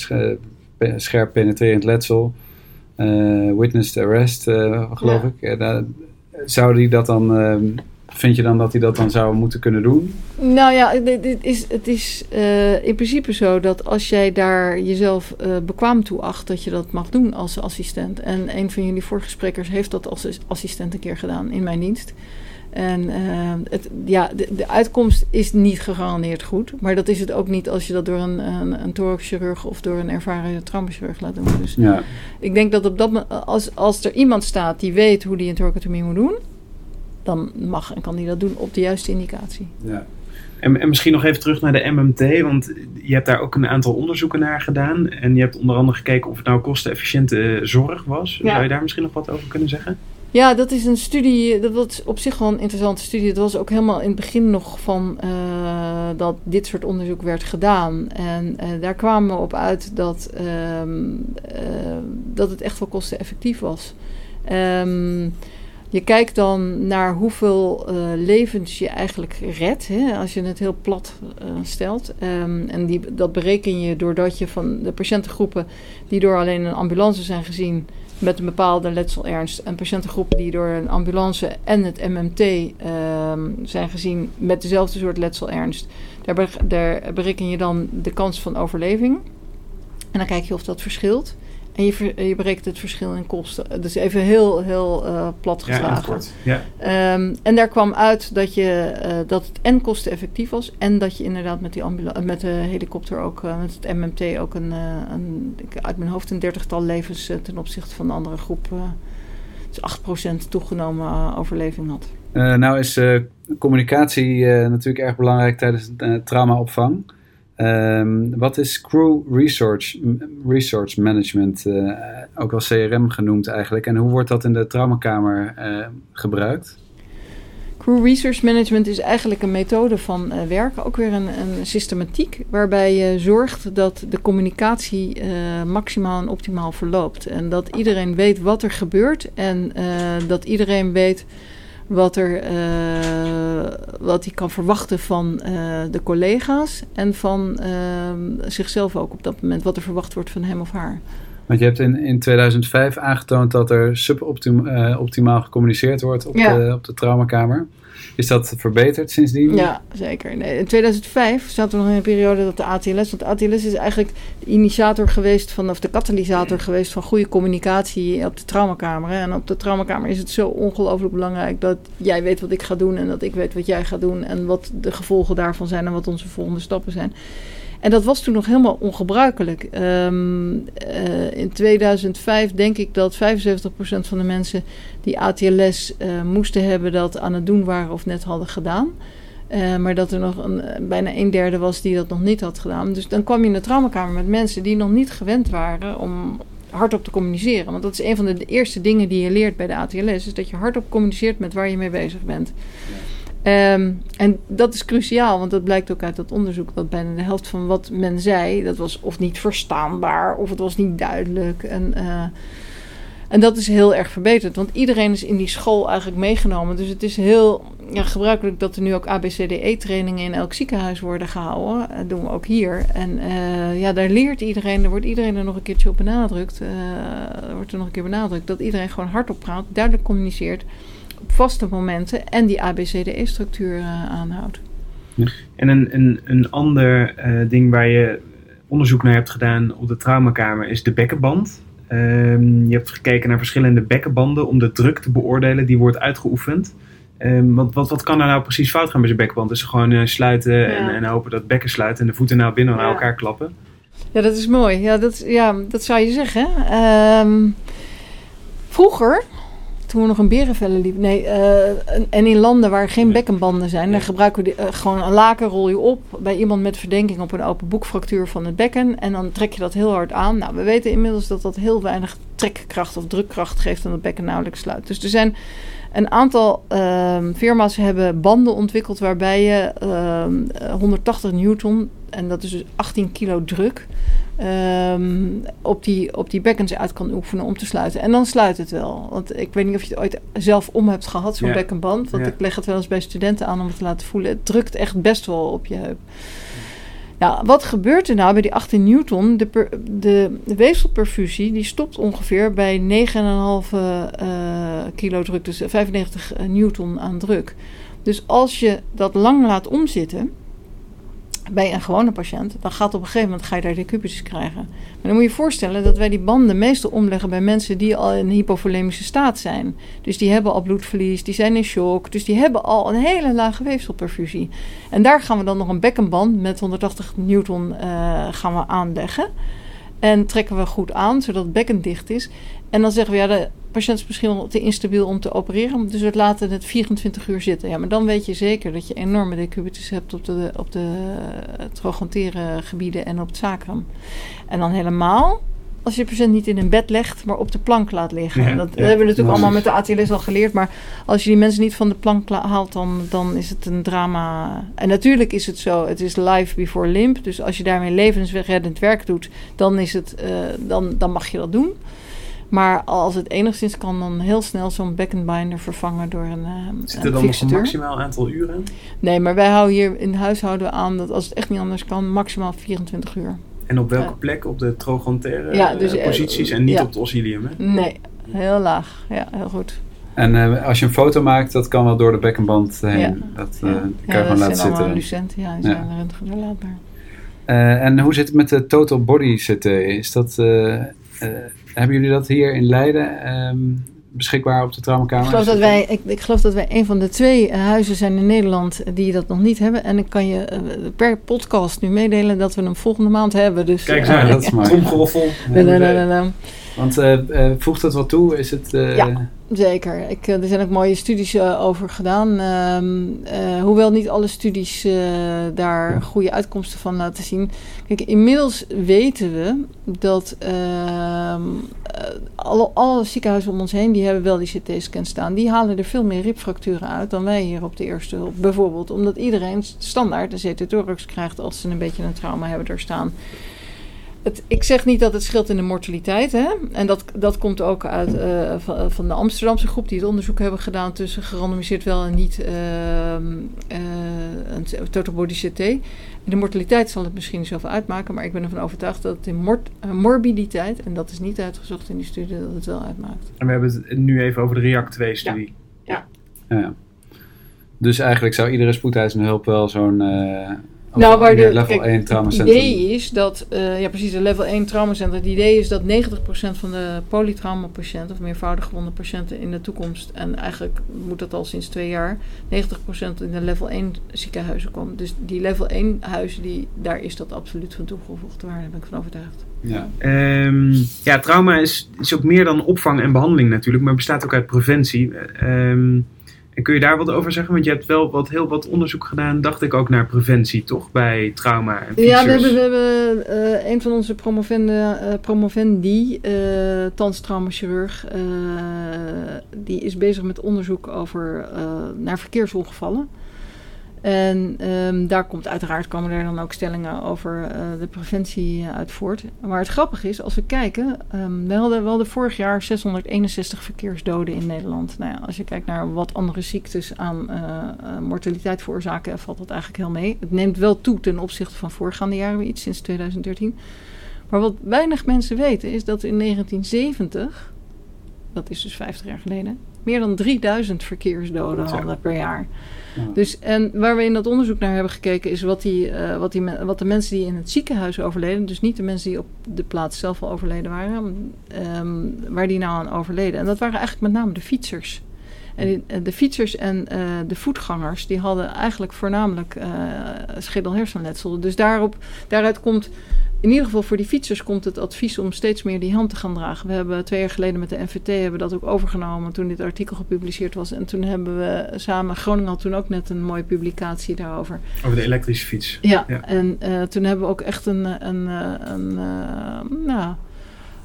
scherp penetrerend letsel, witnessed arrest, eh, geloof Ja. ik. Eh, zou die dat dan, ehm, vind je dan dat hij dat dan zou moeten kunnen doen? Nou ja, dit, is, het is eh, in principe zo dat als jij daar jezelf eh, bekwaam toe acht, dat je dat mag doen als assistent. En een van jullie voorgesprekers heeft dat als assistent een keer gedaan in mijn dienst. En eh, het, ja, de, de uitkomst is niet gegarandeerd goed. Maar dat is het ook niet als je dat door een, een, een thoraxchirurg of door een ervaren traumachirurg laat doen. Dus Ja. ik denk dat op dat als, als er iemand staat die weet hoe die een thoracotomie moet doen, dan mag en kan die dat doen op de juiste indicatie. ja. En, en misschien nog even terug naar de MMT, want je hebt daar ook een aantal onderzoeken naar gedaan. En je hebt onder andere gekeken of het nou kostenefficiënte eh, zorg was. Ja. Zou je daar misschien nog wat over kunnen zeggen? Ja, dat is een studie, dat was op zich wel een interessante studie. Dat was ook helemaal in het begin nog van eh, dat dit soort onderzoek werd gedaan. En eh, daar kwamen we op uit dat, ehm, eh, dat het echt wel kosteneffectief was. Ehm, je kijkt dan naar hoeveel levens je eigenlijk redt, hè, als je het heel plat stelt. Ehm, en die, dat bereken je doordat je van de patiëntengroepen die door alleen een ambulance zijn gezien met een bepaalde letselernst en patiëntengroepen die door een ambulance en het MMT ehm, zijn gezien met dezelfde soort letselernst. Daar, daar bereken je dan de kans van overleving. En dan kijk je of dat verschilt. En je, ver- je berekent het verschil in kosten. Dus even heel, heel eh, plat Ja, geslagen. kort. Ja. Ehm, en daar kwam uit dat, je, eh, dat het en kosteneffectief was. En dat je inderdaad met, die met de helikopter ook, eh, met het MMT ook een, een uit mijn hoofd een dertigtal levens ten opzichte van de andere groep. dus 8% toegenomen overleving had. Nou is communicatie natuurlijk erg belangrijk tijdens uh, traumaopvang. Ehm, wat is crew resource, resource management, eh, ook wel CRM genoemd eigenlijk, en hoe wordt dat in de traumakamer eh, gebruikt? Crew Resource Management is eigenlijk een methode van eh, werken, ook weer een, een systematiek, waarbij je zorgt dat de communicatie maximaal en optimaal verloopt. En dat iedereen weet wat er gebeurt en dat iedereen weet wat, er, eh, wat hij kan verwachten van eh, de collega's en van eh, zichzelf ook op dat moment, wat er verwacht wordt van hem of haar. Want je hebt in, in 2005 aangetoond dat er suboptimaal gecommuniceerd wordt op, Ja. de, op de traumakamer. Is dat verbeterd sindsdien? Ja, zeker. Nee, in 2005 zaten we nog in een periode dat de ATLS... Want de ATLS is eigenlijk de initiator geweest van... of de katalysator geweest van goede communicatie op de traumakamer. En op de traumakamer is het zo ongelooflijk belangrijk... dat jij weet wat ik ga doen en dat ik weet wat jij gaat doen... en wat de gevolgen daarvan zijn en wat onze volgende stappen zijn. En dat was toen nog helemaal ongebruikelijk. Ehm, eh, in 2005 denk ik dat 75% van de mensen die ATLS eh, moesten hebben, dat aan het doen waren of net hadden gedaan. Eh, maar dat er nog een, bijna een derde was die dat nog niet had gedaan. Dus dan kwam je in de traumakamer met mensen die nog niet gewend waren om hardop te communiceren. Want dat is een van de eerste dingen die je leert bij de ATLS, is dat je hardop communiceert met waar je mee bezig bent. Ehm, en dat is cruciaal, want dat blijkt ook uit dat onderzoek dat bijna de helft van wat men zei, dat was of niet verstaanbaar of het was niet duidelijk. En, eh, en dat is heel erg verbeterd, want iedereen is in die school eigenlijk meegenomen. Dus het is heel ja, gebruikelijk dat er nu ook ABCDE-trainingen in elk ziekenhuis worden gehouden. Dat doen we ook hier. En eh, ja, daar leert iedereen, daar wordt iedereen er nog een keertje op benadrukt. eh, wordt er nog een keer benadrukt dat iedereen gewoon hardop praat, duidelijk communiceert op vaste momenten en die ABCDE-structuur uh, aanhoudt. En een, een, een ander uh, ding waar je onderzoek naar hebt gedaan op de traumakamer is de bekkenband. Um, je hebt gekeken naar verschillende bekkenbanden om de druk te beoordelen die wordt uitgeoefend. Ehm, wat, wat, wat kan er nou precies fout gaan bij zijn bekband? Dus gewoon uh, sluiten Ja. en, en hopen dat bekken sluit en de voeten nou binnen naar Ja. elkaar klappen. Ja, dat is mooi. Ja, dat, ja, dat zou je zeggen. Ehm, vroeger, toen we nog in berenvellen liepen... Nee, eh, en- in landen waar geen bekkenbanden zijn... dan gebruiken we die, eh, gewoon een laken, rol je op... bij iemand met verdenking op een open boekfractuur van het bekken... en dan trek je dat heel hard aan. Nou, we weten inmiddels dat dat heel weinig trekkracht of drukkracht geeft... en het bekken nauwelijks sluit. Dus er zijn een aantal ehm, firma's hebben banden ontwikkeld... waarbij je ehm, eh, 180 newton, en dat is dus 18 kilo druk... ehm, op, die, op die bekkens uit kan oefenen om te sluiten. En dan sluit het wel. Want ik weet niet of je het ooit zelf om hebt gehad, zo'n Ja. bekkenband. Want Ja. ik leg het wel eens bij studenten aan om het te laten voelen. Het drukt echt best wel op je heup. Nou, wat gebeurt er nou bij die 18 newton? De, per- de, de weefselperfusie die stopt ongeveer bij 9,5 eh, kilo druk, dus 95 newton aan druk. Dus als je dat lang laat omzitten bij een gewone patiënt, dan gaat op een gegeven moment ga je daar decubitus krijgen. Maar dan moet je je voorstellen dat wij die banden meestal omleggen bij mensen die al in een hypovolemische staat zijn. Dus die hebben al bloedverlies, die zijn in shock, dus die hebben al een hele lage weefselperfusie. En daar gaan we dan nog een bekkenband met 180 newton eh, gaan we aanleggen. En trekken we goed aan, zodat het bekken dicht is. En dan zeggen we, ja, de patiënt is misschien wel te instabiel om te opereren. Dus we laten het 24 uur zitten. Ja, maar dan weet je zeker dat je enorme decubitus hebt op de, op de eh, trochantere gebieden en op het sacrum. En dan helemaal als je de patiënt niet in een bed legt, maar op de plank laat liggen. Ja, dat ja, hebben we natuurlijk allemaal met de ATLS al geleerd. Maar als je die mensen niet van de plank la- haalt, dan, dan is het een drama. En natuurlijk is het zo, het is life before limp. Dus als je daarmee levensreddend werk doet, dan, is het, eh, dan, dan mag je dat doen. Maar als het enigszins kan, dan heel snel zo'n bekkenbinder vervangen door een, eh Zit er dan nog een maximaal aantal uren? Nee, maar wij houden hier in huis houden we aan dat als het echt niet anders kan, maximaal 24 uur. En op welke Ja. plek? Op de trochantere Ja, eh, dus, eh, posities en niet ja. op het oscillium, hè? Nee, heel laag. Ja, heel goed. En eh, als je een foto maakt, dat kan wel door de bekkenband heen. Ja. Dat Ja, eh, ja, kan je dat gewoon laten zijn zitten. allemaal lucenten. Ja, die Ja. zijn röntgendoorlaatbaar. Eh, en hoe zit het met de total body CT? Is dat, eh, eh, hebben jullie dat hier in Leiden ehm, beschikbaar op de traumakamer? Ik geloof, dat wij, ik, ik geloof dat wij een van de twee eh, huizen zijn in Nederland die dat nog niet hebben. En ik kan je eh, per podcast nu meedelen dat we hem volgende maand hebben. Dus, Kijk eh, dat is nee. Want eh, voegt dat wat toe? Is het... Ja. Zeker. Ik, eh, er zijn ook mooie studies eh, over gedaan. Ehm, eh, hoewel niet alle studies daar goede uitkomsten van laten zien. Kijk, inmiddels weten we dat ehm, eh, alle, alle ziekenhuizen om ons heen... die hebben wel die CT-scan staan. Die halen er veel meer ribfracturen uit dan wij hier op de eerste hulp. Bijvoorbeeld omdat iedereen standaard een CT-thorax krijgt... als ze een beetje een trauma hebben er staan. Het, ik zeg niet dat het scheelt in de mortaliteit. Hè? En dat, dat komt ook uit eh, van, van de Amsterdamse groep die het onderzoek hebben gedaan tussen gerandomiseerd wel en niet ehm, eh, een total body CT. De mortaliteit zal het misschien niet zoveel uitmaken, maar ik ben ervan overtuigd dat het in mort, eh, morbiditeit, en dat is niet uitgezocht in die studie, dat het wel uitmaakt. En we hebben het nu even over de REACT 2-studie. Ja. Dus eigenlijk zou iedere spoedeisende hulp wel zo'n... of Nou, waar de- level kijk, 1 Het idee is dat, eh, ja precies, de level 1 traumacentrum. Het idee is dat 90% van de polytraumapatiënten of meervoudig gewonde patiënten in de toekomst, en eigenlijk moet dat al sinds twee jaar, 90% in de level 1 ziekenhuizen komt. Dus die level 1 huizen, die, daar is dat absoluut van toegevoegde waarde, daar ben ik van overtuigd. Ja. Ehm, ja, trauma is, is ook meer dan opvang en behandeling natuurlijk, maar bestaat ook uit preventie. Ehm, en kun je daar wat over zeggen? Want je hebt wel wat, heel wat onderzoek gedaan, dacht ik ook naar preventie, toch? Bij trauma en Ja, we hebben, we hebben eh, een van onze promovende, eh, promovendi, eh thans traumachirurg, die is bezig met onderzoek over, naar verkeersongevallen. En ehm, daar komt uiteraard komen er dan ook stellingen over eh, de preventie eh, uit voort. Maar het grappige is, als we kijken, ehm, we, hadden, vorig jaar 661 verkeersdoden in Nederland. Nou ja, als je kijkt naar wat andere ziektes aan eh, mortaliteit veroorzaken, valt dat eigenlijk heel mee. Het neemt wel toe ten opzichte van voorgaande jaren iets, sinds 2013. Maar wat weinig mensen weten, is dat in 1970, dat is dus 50 jaar geleden, meer dan 3000 verkeersdoden hadden per jaar. Dus, en waar we in dat onderzoek naar hebben gekeken, is wat, die, eh, wat, die, wat de mensen die in het ziekenhuis overleden, dus niet de mensen die op de plaats zelf al overleden waren, ehm, waar die nou aan overleden. En dat waren eigenlijk met name de fietsers. En eh, de fietsers en eh, de voetgangers, die hadden eigenlijk voornamelijk eh schedel-hersenletsel. Dus daarop, daaruit komt, in ieder geval voor die fietsers komt het advies om steeds meer die helm te gaan dragen. We hebben twee jaar geleden met de NVT hebben dat ook overgenomen toen dit artikel gepubliceerd was. En toen hebben we samen, Groningen had toen ook net een mooie publicatie daarover. Over de elektrische fiets. Ja, Ja. en eh, toen hebben we ook echt een, een, eh, een, eh, nou,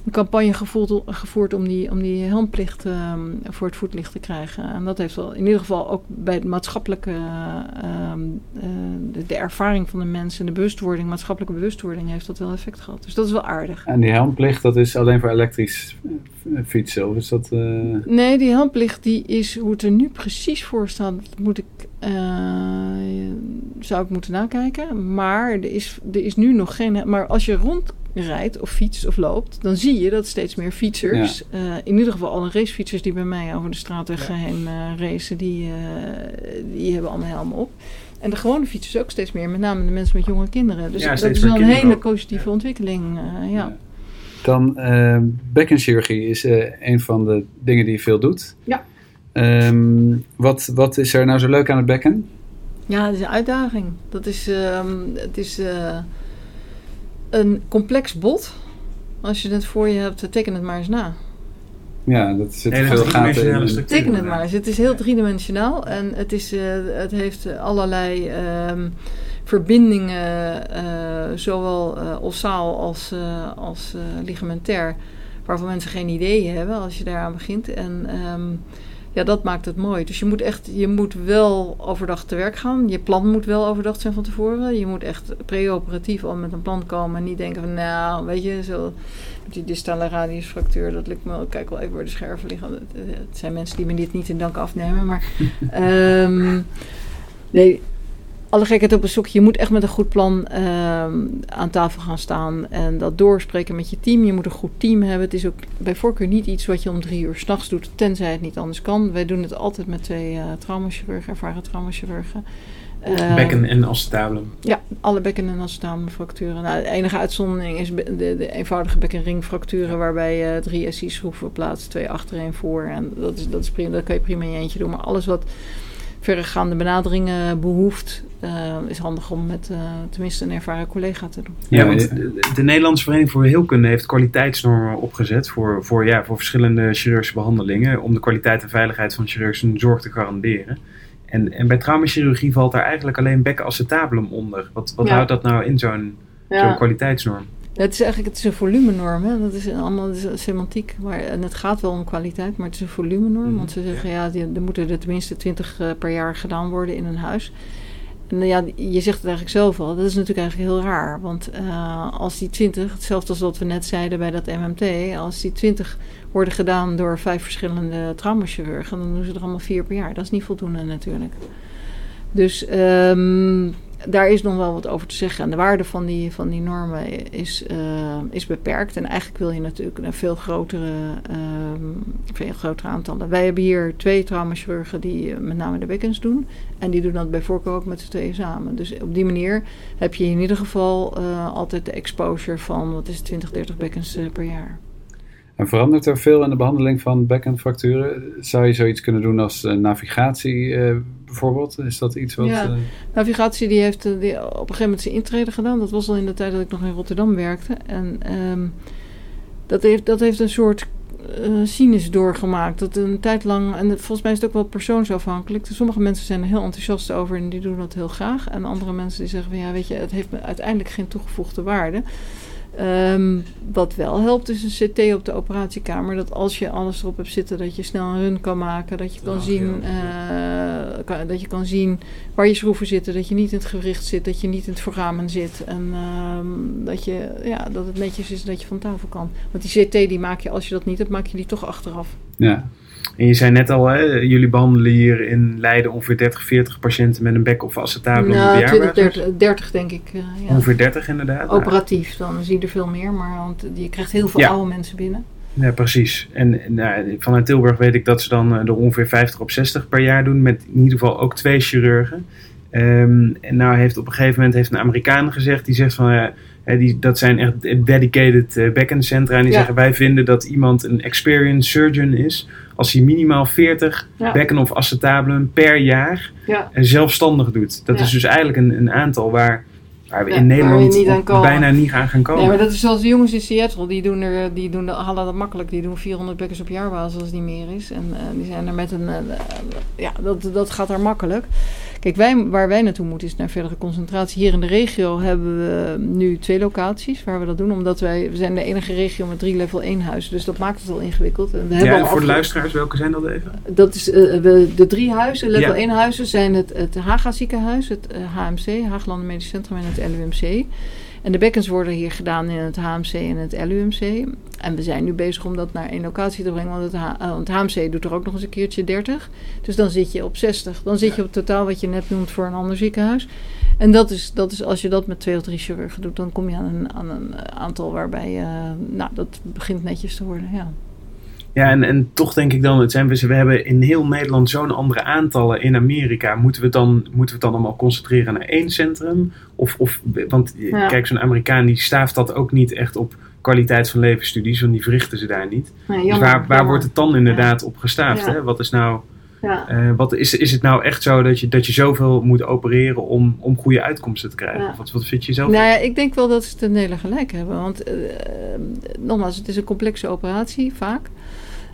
een campagne gevoerd, gevoerd om die, om die helmplicht ehm, voor het voetlicht te krijgen. En dat heeft wel in ieder geval ook bij het maatschappelijke, ehm, eh, de, de ervaring van de mensen, de bewustwording, maatschappelijke bewustwording, heeft dat wel effect gehad. Dus dat is wel aardig. En die helmplicht, dat is alleen voor elektrisch eh, fietsen? Of is dat... eh, Nee, die helmplicht die is hoe het er nu precies voor staat, moet ik, zou ik moeten nakijken. Maar er is, er is nu nog geen. Maar als je rondrijdt of fietst of loopt, dan zie je dat steeds meer fietsers, eh, in ieder geval alle racefietsers die bij mij over de straatweg heen eh, racen, die, eh, die hebben allemaal helmen op. En de gewone fietsers ook steeds meer, met name de mensen met jonge kinderen. Dus Ja, dat is wel een hele positieve ontwikkeling. ja. Dan bekkenchirurgie is een van de dingen die je veel doet. Ja. Ehm, wat, wat is er nou zo leuk aan het bekken? Ja, het is een uitdaging. Dat is, ehm, het is een complex bot. Als je het voor je hebt, teken het maar eens na. Ja, dat zit Hele veel gaten in. Teken het maar eens. Het is heel driedimensionaal en het, is, eh, het heeft allerlei ehm, verbindingen, eh, zowel eh ossaal als, eh, als eh, ligamentair, waarvan mensen geen idee hebben als je daaraan begint. En ehm, ja, dat maakt het mooi. Dus je moet echt, je moet wel overdag te werk gaan. Je plan moet wel overdag zijn van tevoren. Je moet echt preoperatief al met een plan komen en niet denken van, nou, weet je, zo die distale radiusfractuur, dat lukt me wel. Kijk wel even waar de scherven liggen. Het, het zijn mensen die me dit niet in dank afnemen, maar ehm, nee. Alle gekheid op sokje. Je moet echt met een goed plan ehm, aan tafel gaan staan en dat doorspreken met je team. Je moet een goed team hebben. Het is ook bij voorkeur niet iets wat je om drie uur s'nachts doet, tenzij het niet anders kan. Wij doen het altijd met twee eh traumachirurgen, ervaren traumachirurgen. Eh, Bekken en acetabulum. ja, alle bekken- en acetabelfracturen. Nou, de enige uitzondering is de, de eenvoudige bekkenringfracturen... waarbij je drie SI-schroeven plaatst, twee achter, één voor. En dat, is, dat, is prima, dat kan je prima in je eentje doen. Maar alles wat verregaande benaderingen behoeft... eh, is handig om met eh, tenminste een ervaren collega te doen. Ja, want je- de, de Nederlandse Vereniging voor Heelkunde heeft kwaliteitsnormen opgezet voor, voor, ja, voor verschillende chirurgische behandelingen. Om de kwaliteit en veiligheid van chirurgische zorg te garanderen. En, en bij traumachirurgie valt daar eigenlijk alleen bekkenacetabulum onder. Wat, wat Ja. houdt dat nou in, zo'n zo'n kwaliteitsnorm? Het is eigenlijk het is een volumenorm. Hè? Dat is een- allemaal dat is semantiek. Maar, en het gaat wel om kwaliteit, maar het is een volumenorm. Mhm, Want ze zeggen, ja, die- er moeten er tenminste 20 eh, per jaar gedaan worden in een huis. Eh, ja, je zegt het eigenlijk zelf al. Dat is natuurlijk eigenlijk heel raar. Want eh, als die 20, hetzelfde als wat we net zeiden bij dat MMT... als die 20 worden gedaan door vijf verschillende traumachirurgen... dan doen ze er allemaal vier per jaar. Dat is niet voldoende natuurlijk. Dus ehm, daar is nog wel wat over te zeggen. En de waarde van die, van die normen is, eh, is beperkt. En eigenlijk wil je natuurlijk een veel grotere, ehm, veel grotere aantallen. Wij hebben hier twee traumachirurgen die eh, met name de bekkens doen. En die doen dat bij voorkeur ook met z'n tweeën samen. Dus op die manier heb je in ieder geval eh, altijd de exposure van, wat is het, 20, 30 bekkens per jaar. En verandert er veel in de behandeling van bekkenfracturen? Zou je zoiets kunnen doen als navigatie bijvoorbeeld? Is dat iets wat... Ja. eh, Navigatie die heeft eh, die op een gegeven moment zijn intrede gedaan. Dat was al in de tijd dat ik nog in Rotterdam werkte. En ehm, dat, heeft, dat heeft een soort eh sinus doorgemaakt. Dat een tijd lang, en volgens mij is het ook wel persoonsafhankelijk. Sommige mensen zijn er heel enthousiast over en die doen dat heel graag. En andere mensen die zeggen van ja, weet je, het heeft me uiteindelijk geen toegevoegde waarde. Ehm, wat wel helpt is een CT op de operatiekamer. Dat als je alles erop hebt zitten, dat je snel een run kan maken. Dat je kan, Oh, zien, eh, kan- dat je kan zien waar je schroeven zitten. Dat je niet in het gewricht zit. Dat je niet in het verramen zit. En ehm, dat, je, ja, dat het netjes is dat je van tafel kan. Want die CT die maak je, als je dat niet hebt, maak je die toch achteraf. ja. En je zei net al, hè, jullie behandelen hier in Leiden ongeveer 30, 40 patiënten met een bek- of acetabulum nou, per 20, jaar. 30, 30 denk ik. eh, ja. Ongeveer 30 inderdaad. Operatief, dan zie je er veel meer. Maar want je krijgt heel veel Ja. oude mensen binnen. Ja, precies. En nou, vanuit Tilburg weet ik dat ze dan eh, er ongeveer 50 op 60 per jaar doen. Met in ieder geval ook twee chirurgen. Ehm, en nou heeft op een gegeven moment heeft een Amerikaan gezegd. Die zegt van Hè, die, dat zijn echt dedicated uh, bekkencentra. En die Ja. zeggen wij vinden dat iemand een experienced surgeon is als hij minimaal 40 Ja. bekken of acetabelen per jaar Ja. en zelfstandig doet. Dat Ja. is dus eigenlijk een, een aantal waar, waar we Ja, in we Nederland niet bijna niet aan gaan komen. Nee, maar dat is zoals de jongens in Seattle. Die, doen er, die doen, halen dat makkelijk. Die doen 400 bekkers op jaarbasis als het niet meer is. En eh, die zijn er met een... eh, eh, ja, dat, dat gaat er makkelijk. Kijk, wij, waar wij naartoe moeten is naar verdere concentratie. Hier in de regio hebben we nu twee locaties waar we dat doen. Omdat wij we zijn de enige regio met drie level 1 huizen. Dus dat maakt het al ingewikkeld. En we hebben ja, en voor de luisteraars, welke zijn dat even? Dat is, eh, we, de drie huizen, level Ja. 1 huizen, zijn het, het Haga ziekenhuis, het eh, HMC, Haaglanden Medisch Centrum en het LUMC. En de bekkens worden hier gedaan in het HMC en het LUMC. En we zijn nu bezig om dat naar één locatie te brengen, want het, H- eh, want HMC doet er ook nog eens een keertje 30. Dus dan zit je op 60. Dan zit je op totaal wat je net noemt voor een ander ziekenhuis. En dat is, dat is als je dat met twee of drie chirurgen doet, dan kom je aan een, aan een eh, aantal waarbij, eh, nou, dat begint netjes te worden, ja. Ja, en, en toch denk ik dan, het zijn we, we hebben in heel Nederland zo'n andere aantallen in Amerika. Moeten we, het dan, moeten we het dan allemaal concentreren naar één centrum? Of, of, want Ja. kijk, zo'n Amerikaan die staaft dat ook niet echt op kwaliteit van levensstudies, want die verrichten ze daar niet. Nee, dus waar, waar jammer. wordt het dan inderdaad op gestaafd? Ja. Hè? Wat is nou, Ja. eh, wat is, is het nou echt zo dat je, dat je zoveel moet opereren om, om goede uitkomsten te krijgen? Of Wat, wat vind je zelf? Nou ja, ik denk wel dat ze ten dele gelijk hebben. Want eh, nogmaals, het is een complexe operatie, vaak.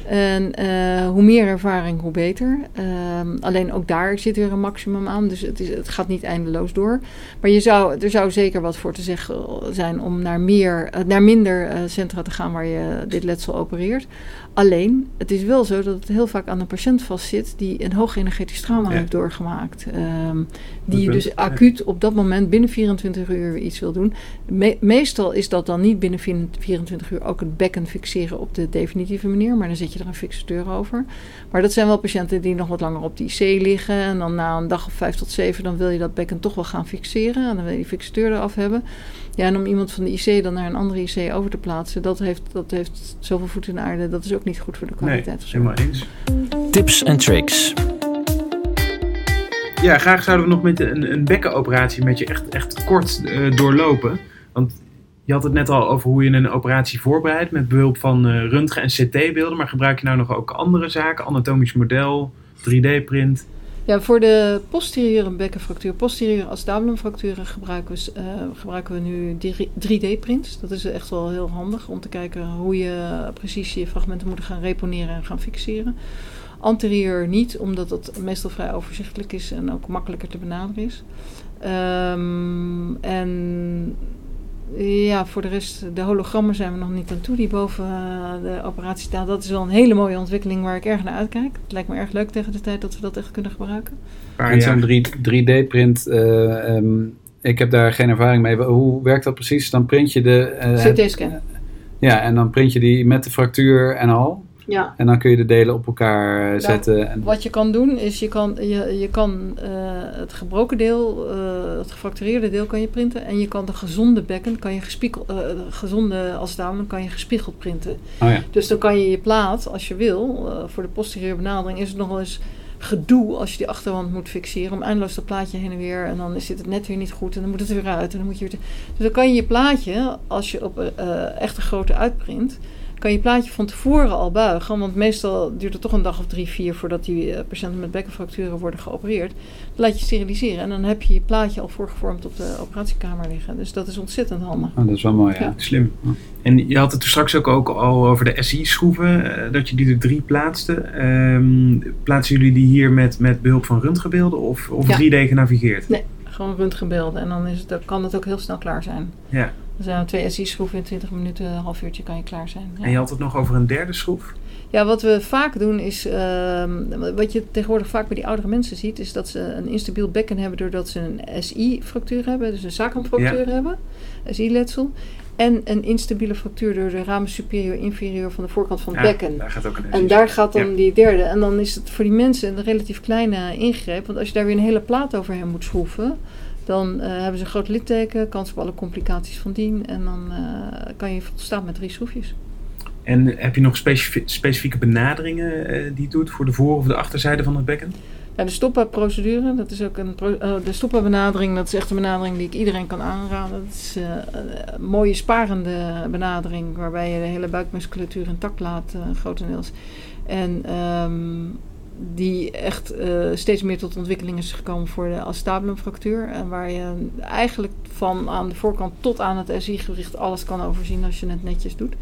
En eh, hoe meer ervaring, hoe beter. Ehm, alleen ook daar zit weer een maximum aan. Dus het, is, het gaat niet eindeloos door. Maar je zou, er zou zeker wat voor te zeggen zijn om naar, meer, eh, naar minder eh, centra te gaan waar je dit letsel opereert. Alleen, het is wel zo dat het heel vaak aan een patiënt vastzit die een hoog energetisch trauma Ja. heeft doorgemaakt. Ehm, die punt, dus acuut op dat moment binnen 24 uur weer iets wil doen. Me- meestal is dat dan niet binnen 24 uur ook het bekken fixeren op de definitieve manier, maar dan zet je er een fixateur over. Maar dat zijn wel patiënten die nog wat langer op de IC liggen en dan na een dag of vijf tot zeven dan wil je dat bekken toch wel gaan fixeren en dan wil je die fixateur eraf hebben. Ja, en om iemand van de IC dan naar een andere IC over te plaatsen, dat heeft, dat heeft zoveel voet in de aarde, dat is ook niet goed voor de nee, kwaliteit. zorg. helemaal eens. Tips en tricks. Ja, graag zouden we nog met een, een bekkenoperatie met je echt, echt kort eh, doorlopen. Want je had het net al over hoe je een operatie voorbereidt met behulp van eh, röntgen- en CT-beelden. Maar gebruik je nou nog ook andere zaken? Anatomisch model, 3D-print? Ja, voor de posteriore bekkenfractuur, posteriore acetabulumfracturen gebruiken we, eh, gebruiken we nu 3D-prints. Dat is echt wel heel handig om te kijken hoe je precies je fragmenten moet gaan reponeren en gaan fixeren. Anterieur niet, omdat dat meestal vrij overzichtelijk is en ook makkelijker te benaderen is. Ehm, en ja, voor de rest, de hologrammen zijn we nog niet aan toe, die boven eh, de operatie staan. Dat is wel een hele mooie ontwikkeling waar ik erg naar uitkijk. Het lijkt me erg leuk tegen de tijd dat we dat echt kunnen gebruiken. En zo'n 3 3D-print, eh, ehm, ik heb daar geen ervaring mee. Hoe werkt dat precies? Dan print je de... eh, CT-scan. Ja, en dan print je die met de fractuur en al. Ja. En dan kun je de delen op elkaar eh, zetten. En, Wat je kan doen is je kan, je, je kan eh, het gebroken deel, eh, het gefractureerde deel kan je printen. En je kan de gezonde bekken, kan je gespiegeld, eh, de gezonde als het ware, kan je gespiegeld printen. oh ja. Dus dan kan je je plaat, als je wil, eh, voor de posteriore benadering is het nog wel eens gedoe als je die achterwand moet fixeren. Om eindeloos dat plaatje heen en weer. En dan zit het net weer niet goed en dan moet het er weer uit. En dan moet je weer te- Dus dan kan je je plaatje, als je op eh echt een grote uitprint, kan je je plaatje van tevoren al buigen. Want meestal duurt het toch een dag of drie, vier voordat die eh, patiënten met bekkenfracturen worden geopereerd. Dan laat je steriliseren en dan heb je je plaatje al voorgevormd op de operatiekamer liggen. Dus dat is ontzettend handig. Oh, dat is wel mooi, ja. Ja. Slim. En je had het er straks ook, ook al over de SI-schroeven, eh, dat je die er drie plaatste. Ehm, plaatsen jullie die hier met, met behulp van röntgenbeelden of, of Ja. 3D genavigeerd? Gewoon röntgenbeelden en dan is het, dan kan het ook heel snel klaar zijn. Ja. Zijn twee SI-schroeven in 20 minuten, een half uurtje kan je klaar zijn. Ja. En je had het nog over een derde schroef? Ja, wat we vaak doen is, ehm, wat je tegenwoordig vaak bij die oudere mensen ziet, is dat ze een instabiel bekken hebben doordat ze een SI-fractuur hebben, dus een sacrumfractuur hebben, SI-letsel. En een instabiele fractuur door de ramen superior inferior van de voorkant van het Ja, bekken. Daar gaat ook een En daar gaat dan Ja. die derde. En dan is het voor die mensen een relatief kleine ingreep. Want als je daar weer een hele plaat overheen moet schroeven, dan eh, hebben ze een groot litteken, kans op alle complicaties van dien. En dan eh, kan je volstaan met drie schroefjes. En heb je nog specifie- specifieke benaderingen eh, die je doet voor de voor- of de achterzijde van het bekken? Ja, de stoppa-procedure, dat is ook een de stoppa-benadering, dat is echt een benadering die ik iedereen kan aanraden. Dat is een mooie sparende benadering, waarbij je de hele buikmusculatuur intact laat, eh, grotendeels. En ehm, die echt eh, steeds meer tot ontwikkeling is gekomen voor de acetabulumfractuur. En waar je eigenlijk van aan de voorkant tot aan het SI-gewricht alles kan overzien als je het netjes doet.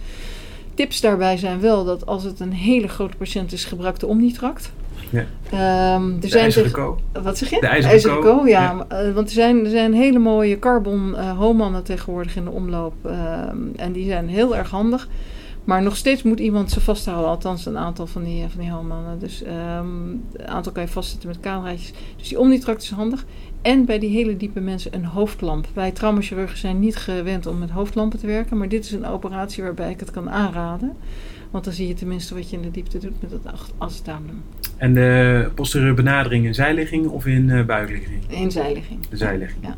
Tips daarbij zijn wel dat als het een hele grote patiënt is, gebruik de Omnitract. Ja. Ehm, er De zijn ijzeren tegen- wat zeg je? De ijzeren ko, ja. ja. eh, want er zijn, er zijn hele mooie carbon eh homannen tegenwoordig in de omloop. ehm, en die zijn heel erg handig. Maar nog steeds moet iemand ze vasthouden. Althans een aantal van die, van die homannen. Dus ehm, een aantal kan je vastzetten met cameraatjes. Dus die omnitract is handig. En bij die hele diepe mensen een hoofdlamp. Wij traumachirurgen zijn niet gewend om met hoofdlampen te werken. Maar dit is een operatie waarbij ik het kan aanraden. Want dan zie je tenminste wat je in de diepte doet met het ach- acetabulum. En de posteriore benadering in zijligging of in eh, buikligging? In zijligging. De zijligging. Ja.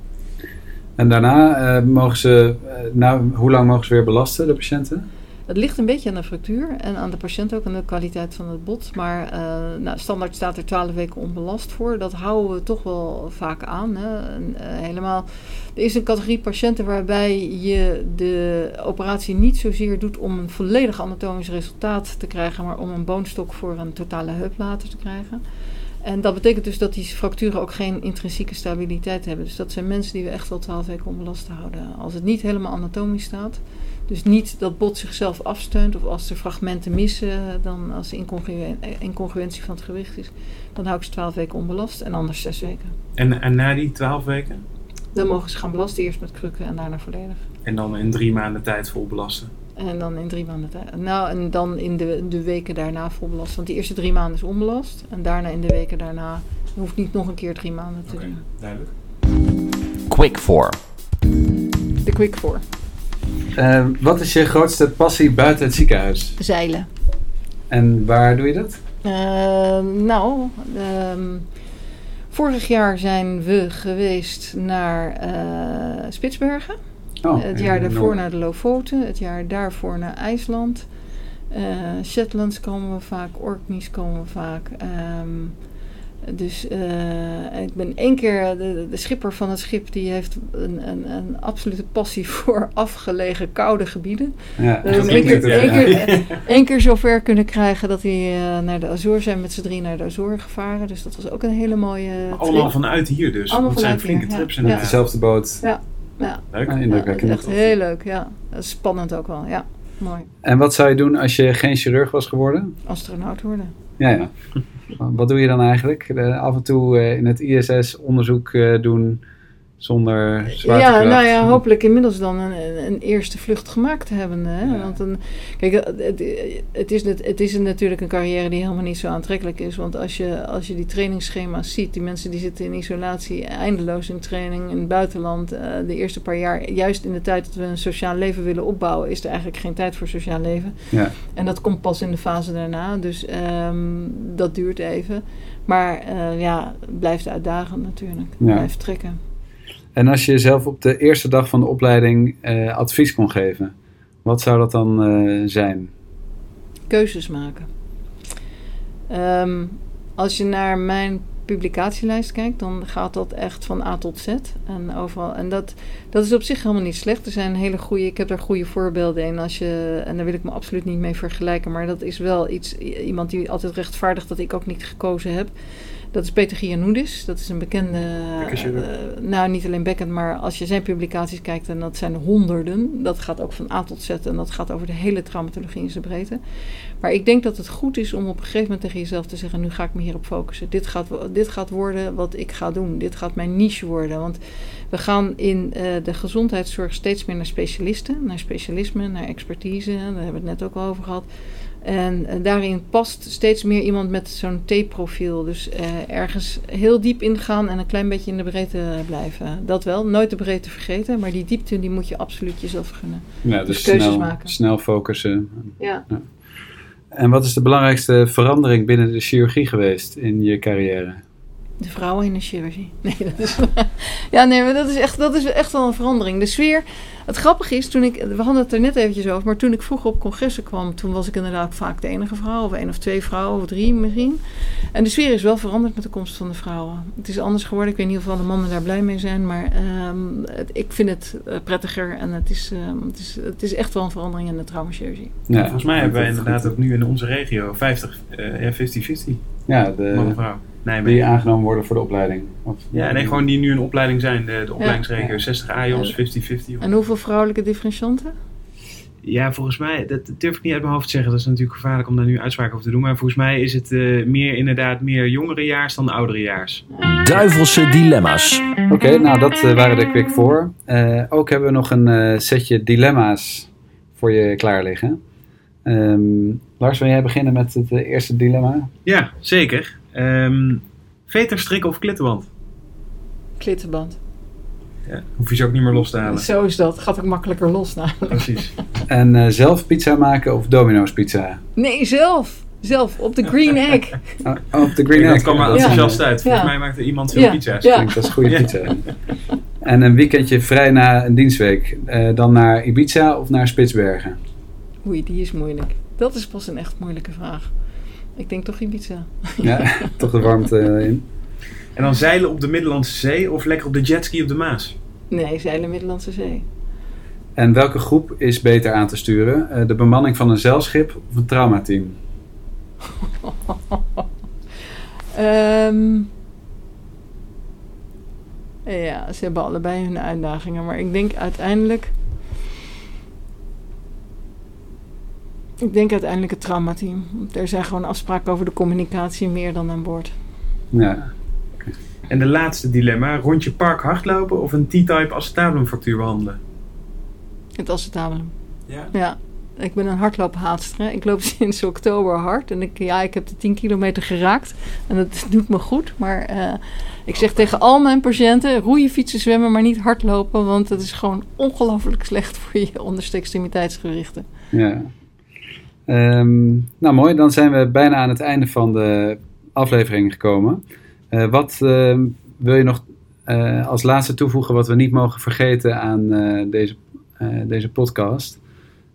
En daarna eh, mogen ze, eh, nou, hoe lang mogen ze weer belasten, de patiënten? Het ligt een beetje aan de fractuur en aan de patiënt ook, aan de kwaliteit van het bot. Maar eh, nou, standaard staat er 12 weken onbelast voor. Dat houden we toch wel vaak aan. Hè. Eh, helemaal, er is een categorie patiënten waarbij je de operatie niet zozeer doet om een volledig anatomisch resultaat te krijgen, maar om een boonstok voor een totale heup later te krijgen. En dat betekent dus dat die fracturen ook geen intrinsieke stabiliteit hebben. Dus dat zijn mensen die we echt wel 12 weken onbelast houden. Als het niet helemaal anatomisch staat, dus niet dat bot zichzelf afsteunt of als er fragmenten missen, dan als er incongru- incongruentie van het gewicht is, dan hou ik ze 12 weken onbelast en anders 6 weken. En, en na die 12 weken? Dan mogen ze gaan belasten, eerst met krukken en daarna volledig. En dan in drie maanden tijd vol belasten. En dan in drie maanden tijd. Nou, en dan in de, de weken daarna vol belast. Want die eerste drie maanden is onbelast. En daarna in de weken daarna je hoeft niet nog een keer drie maanden te doen. duidelijk. Quick for. De quick voor. Eh, wat is je grootste passie buiten het ziekenhuis? Zeilen. En waar doe je dat? Eh, nou, ehm, vorig jaar zijn we geweest naar eh, Spitsbergen. Oh, het jaar daarvoor Noord- naar de Lofoten. Het jaar daarvoor naar IJsland. Eh Shetlands komen we vaak. Orkneys komen we vaak. Ehm, dus eh, ik ben één keer... De, de schipper van het schip die heeft een, een, een absolute passie voor afgelegen koude gebieden. Ja, hebben hem één keer, één keer, één keer zover kunnen krijgen dat hij eh, naar de Azores zijn met z'n drie naar de Azoren gevaren. Dus dat was ook een hele mooie trip. Allemaal vanuit hier dus. Allemaal dat zijn vanuit flinke hier, trips ja. inderdaad. Dezelfde boot. Ja, Leuk. Ja, ja, indrukwekkend. echt heel leuk. Ja. Dat spannend ook wel. Ja, mooi. En wat zou je doen als je geen chirurg was geworden? Astronaut worden. Ja, ja. Wat doe je dan eigenlijk? De- af en toe eh, in het ISS onderzoek eh, doen zonder zwaartekracht? Ja, nou ja, hopelijk inmiddels dan een, een- eerste vlucht gemaakt hebben. Hè? Ja. Want een, kijk, het, het, is, het is natuurlijk een carrière die helemaal niet zo aantrekkelijk is. Want als je, als je die trainingsschema's ziet, die mensen die zitten in isolatie, eindeloos in training in het buitenland. eh, de eerste paar jaar, juist in de tijd dat we een sociaal leven willen opbouwen, is er eigenlijk geen tijd voor sociaal leven. Ja. En dat komt pas in de fase daarna. Dus ehm, dat duurt even. Maar eh, ja, blijft uitdagend natuurlijk. Ja. Blijft trekken. En als je zelf op de eerste dag van de opleiding eh, advies kon geven, wat zou dat dan eh, zijn? keuzes maken. Ehm, als je naar mijn publicatielijst kijkt, dan gaat dat echt van A tot Z. En, overal, en dat, dat is op zich helemaal niet slecht. Er zijn hele goede, ik heb daar goede voorbeelden in. Als je, en daar wil ik me absoluut niet mee vergelijken, maar dat is wel iets, iemand die altijd rechtvaardigt dat ik ook niet gekozen heb. Dat is Peter Gianoudis. Dat is een bekende. Eh, nou, niet alleen bekkend, maar als je zijn publicaties kijkt, en dat zijn er honderden. Dat gaat ook van A tot Z en dat gaat over de hele traumatologie in zijn breedte. Maar ik denk dat het goed is om op een gegeven moment tegen jezelf te zeggen: nu ga ik me hierop focussen. Dit gaat, dit gaat worden wat ik ga doen. Dit gaat mijn niche worden. Want we gaan in eh, de gezondheidszorg steeds meer naar specialisten, naar specialisme, naar expertise. Daar hebben we het net ook al over gehad. En eh, daarin past steeds meer iemand met zo'n T-profiel. Dus eh, ergens heel diep ingaan en een klein beetje in de breedte blijven. Dat wel, nooit de breedte vergeten. Maar die diepte die moet je absoluut jezelf gunnen. Ja, Dus dus keuzes snel, maken. snel focussen. Ja. En wat is de belangrijkste verandering binnen de chirurgie geweest in je carrière? De vrouwen in de chirurgie. Nee, dat is, ja, nee, maar dat is, echt, dat is echt wel een verandering. De sfeer. Het grappige is, toen ik, we hadden het er net eventjes over, maar toen ik vroeger op congressen kwam, toen was ik inderdaad vaak de enige vrouw, of één of twee vrouwen, of drie misschien. En de sfeer is wel veranderd met de komst van de vrouwen. Het is anders geworden. Ik weet niet of alle mannen daar blij mee zijn, maar ehm, het- ik vind het eh, prettiger en het is, ehm, het, is, het is echt wel een verandering in de traumachirurgie. Ja, Volgens mij hebben wij inderdaad ook nu in onze regio 50, eh, ja, 50-50 Ja, man en de, vrouw. Nee, die aangenomen worden voor de opleiding. Of, ja, nee, gewoon die nu in opleiding zijn. De, de opleidingsregio Ja. 60 AJOS, 50-50. En hoeveel vrouwelijke differentianten? Ja, volgens mij, dat durf ik niet uit mijn hoofd te zeggen. Dat is natuurlijk gevaarlijk om daar nu uitspraken over te doen. Maar volgens mij is het eh, meer inderdaad meer jongerejaars dan ouderejaars. Duivelse dilemma's. Oké, nou dat eh, waren de quick four. Eh, ook hebben we nog een eh, setje dilemma's voor je klaar liggen. Ehm, Lars, wil jij beginnen met het eerste dilemma? Ja, zeker. Ehm veterstrik of klittenband? Klittenband. Ja, hoef je ze ook niet meer los te halen. Zo is dat. Gaat ook makkelijker los namelijk. Precies. En eh, zelf pizza maken of Domino's pizza? Nee, zelf. Zelf, op de green egg. Oh, oh, op de Green dat Egg. kwam maar Dat enthousiast een- uit. Volgens Ja. mij maakte iemand veel Ja. pizza's. Ja. klinkt als goede Ja. pizza. En een weekendje vrij na een dienstweek. eh, dan naar Ibiza of naar Spitsbergen? Oei, die is moeilijk. Dat is pas een echt moeilijke vraag. Ik denk toch Ibiza. Ja, toch de warmte eh, in. En dan zeilen op de Middellandse Zee of lekker op de jetski op de Maas? Nee, zeilen Middellandse Zee. En welke groep is beter aan te sturen? Eh, de bemanning van een zeilschip of een traumateam? Ehm ja, ze hebben allebei hun uitdagingen. Maar ik denk uiteindelijk... Ik denk uiteindelijk het traumateam. Er zijn gewoon afspraken over de communicatie meer dan aan boord. Ja, En de laatste dilemma. Rondje park hardlopen of een T-type acetabulumfractuur behandelen? Het acetabulum. Ja. Ja, ik ben een hardloophaatster. Ik loop sinds oktober hard. En ik, ja, ik heb de 10 kilometer geraakt. En dat doet me goed. Maar eh, ik zeg tegen al mijn patiënten... roeien, fietsen, zwemmen, maar niet hardlopen. Want dat is gewoon ongelooflijk slecht voor je onderste extremiteitsgewrichten. ja. Ehm, nou mooi, dan zijn we bijna aan het einde van de aflevering gekomen. Eh, wat ehm, wil je nog eh, als laatste toevoegen wat we niet mogen vergeten aan eh, deze, deze podcast?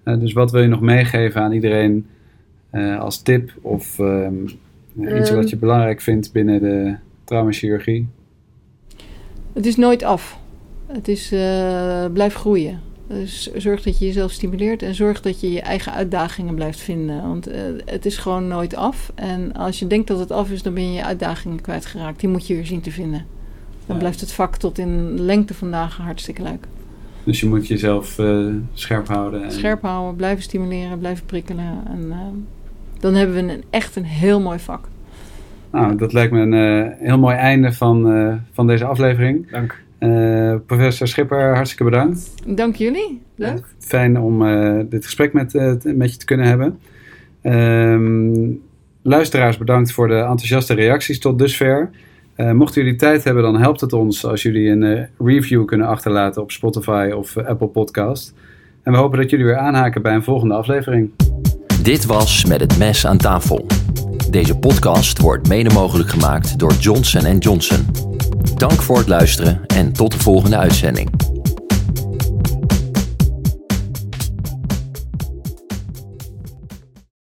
Dus wat wil je nog meegeven aan iedereen als tip of ehm, iets wat je belangrijk vindt binnen de traumachirurgie? Het is nooit af. Het is, blijf groeien. Dus zorg dat je jezelf stimuleert en zorg dat je je eigen uitdagingen blijft vinden. Want eh, het is gewoon nooit af. En als je denkt dat het af is, dan ben je je uitdagingen kwijtgeraakt. Die moet je weer zien te vinden. Dan Ja. blijft het vak tot in lengte van dagen hartstikke leuk. Dus je moet jezelf eh, scherp houden. En, Scherp houden, blijven stimuleren, blijven prikkelen. En eh, dan hebben we een, echt een heel mooi vak. Nou, dat lijkt me een eh, heel mooi einde van, eh, van deze aflevering. Dank. Eh, professor Schipper, hartstikke bedankt. Dank jullie. Leuk. Fijn om eh, dit gesprek met, eh, met je te kunnen hebben. Ehm, luisteraars, bedankt voor de enthousiaste reacties tot dusver. Eh, mochten jullie tijd hebben, dan helpt het ons als jullie een eh, review kunnen achterlaten op Spotify of eh, Apple Podcast. En we hopen dat jullie weer aanhaken bij een volgende aflevering. Dit was Met het Mes aan tafel. Deze podcast wordt mede mogelijk gemaakt door Johnson Johnson. Dank voor het luisteren en tot de volgende uitzending.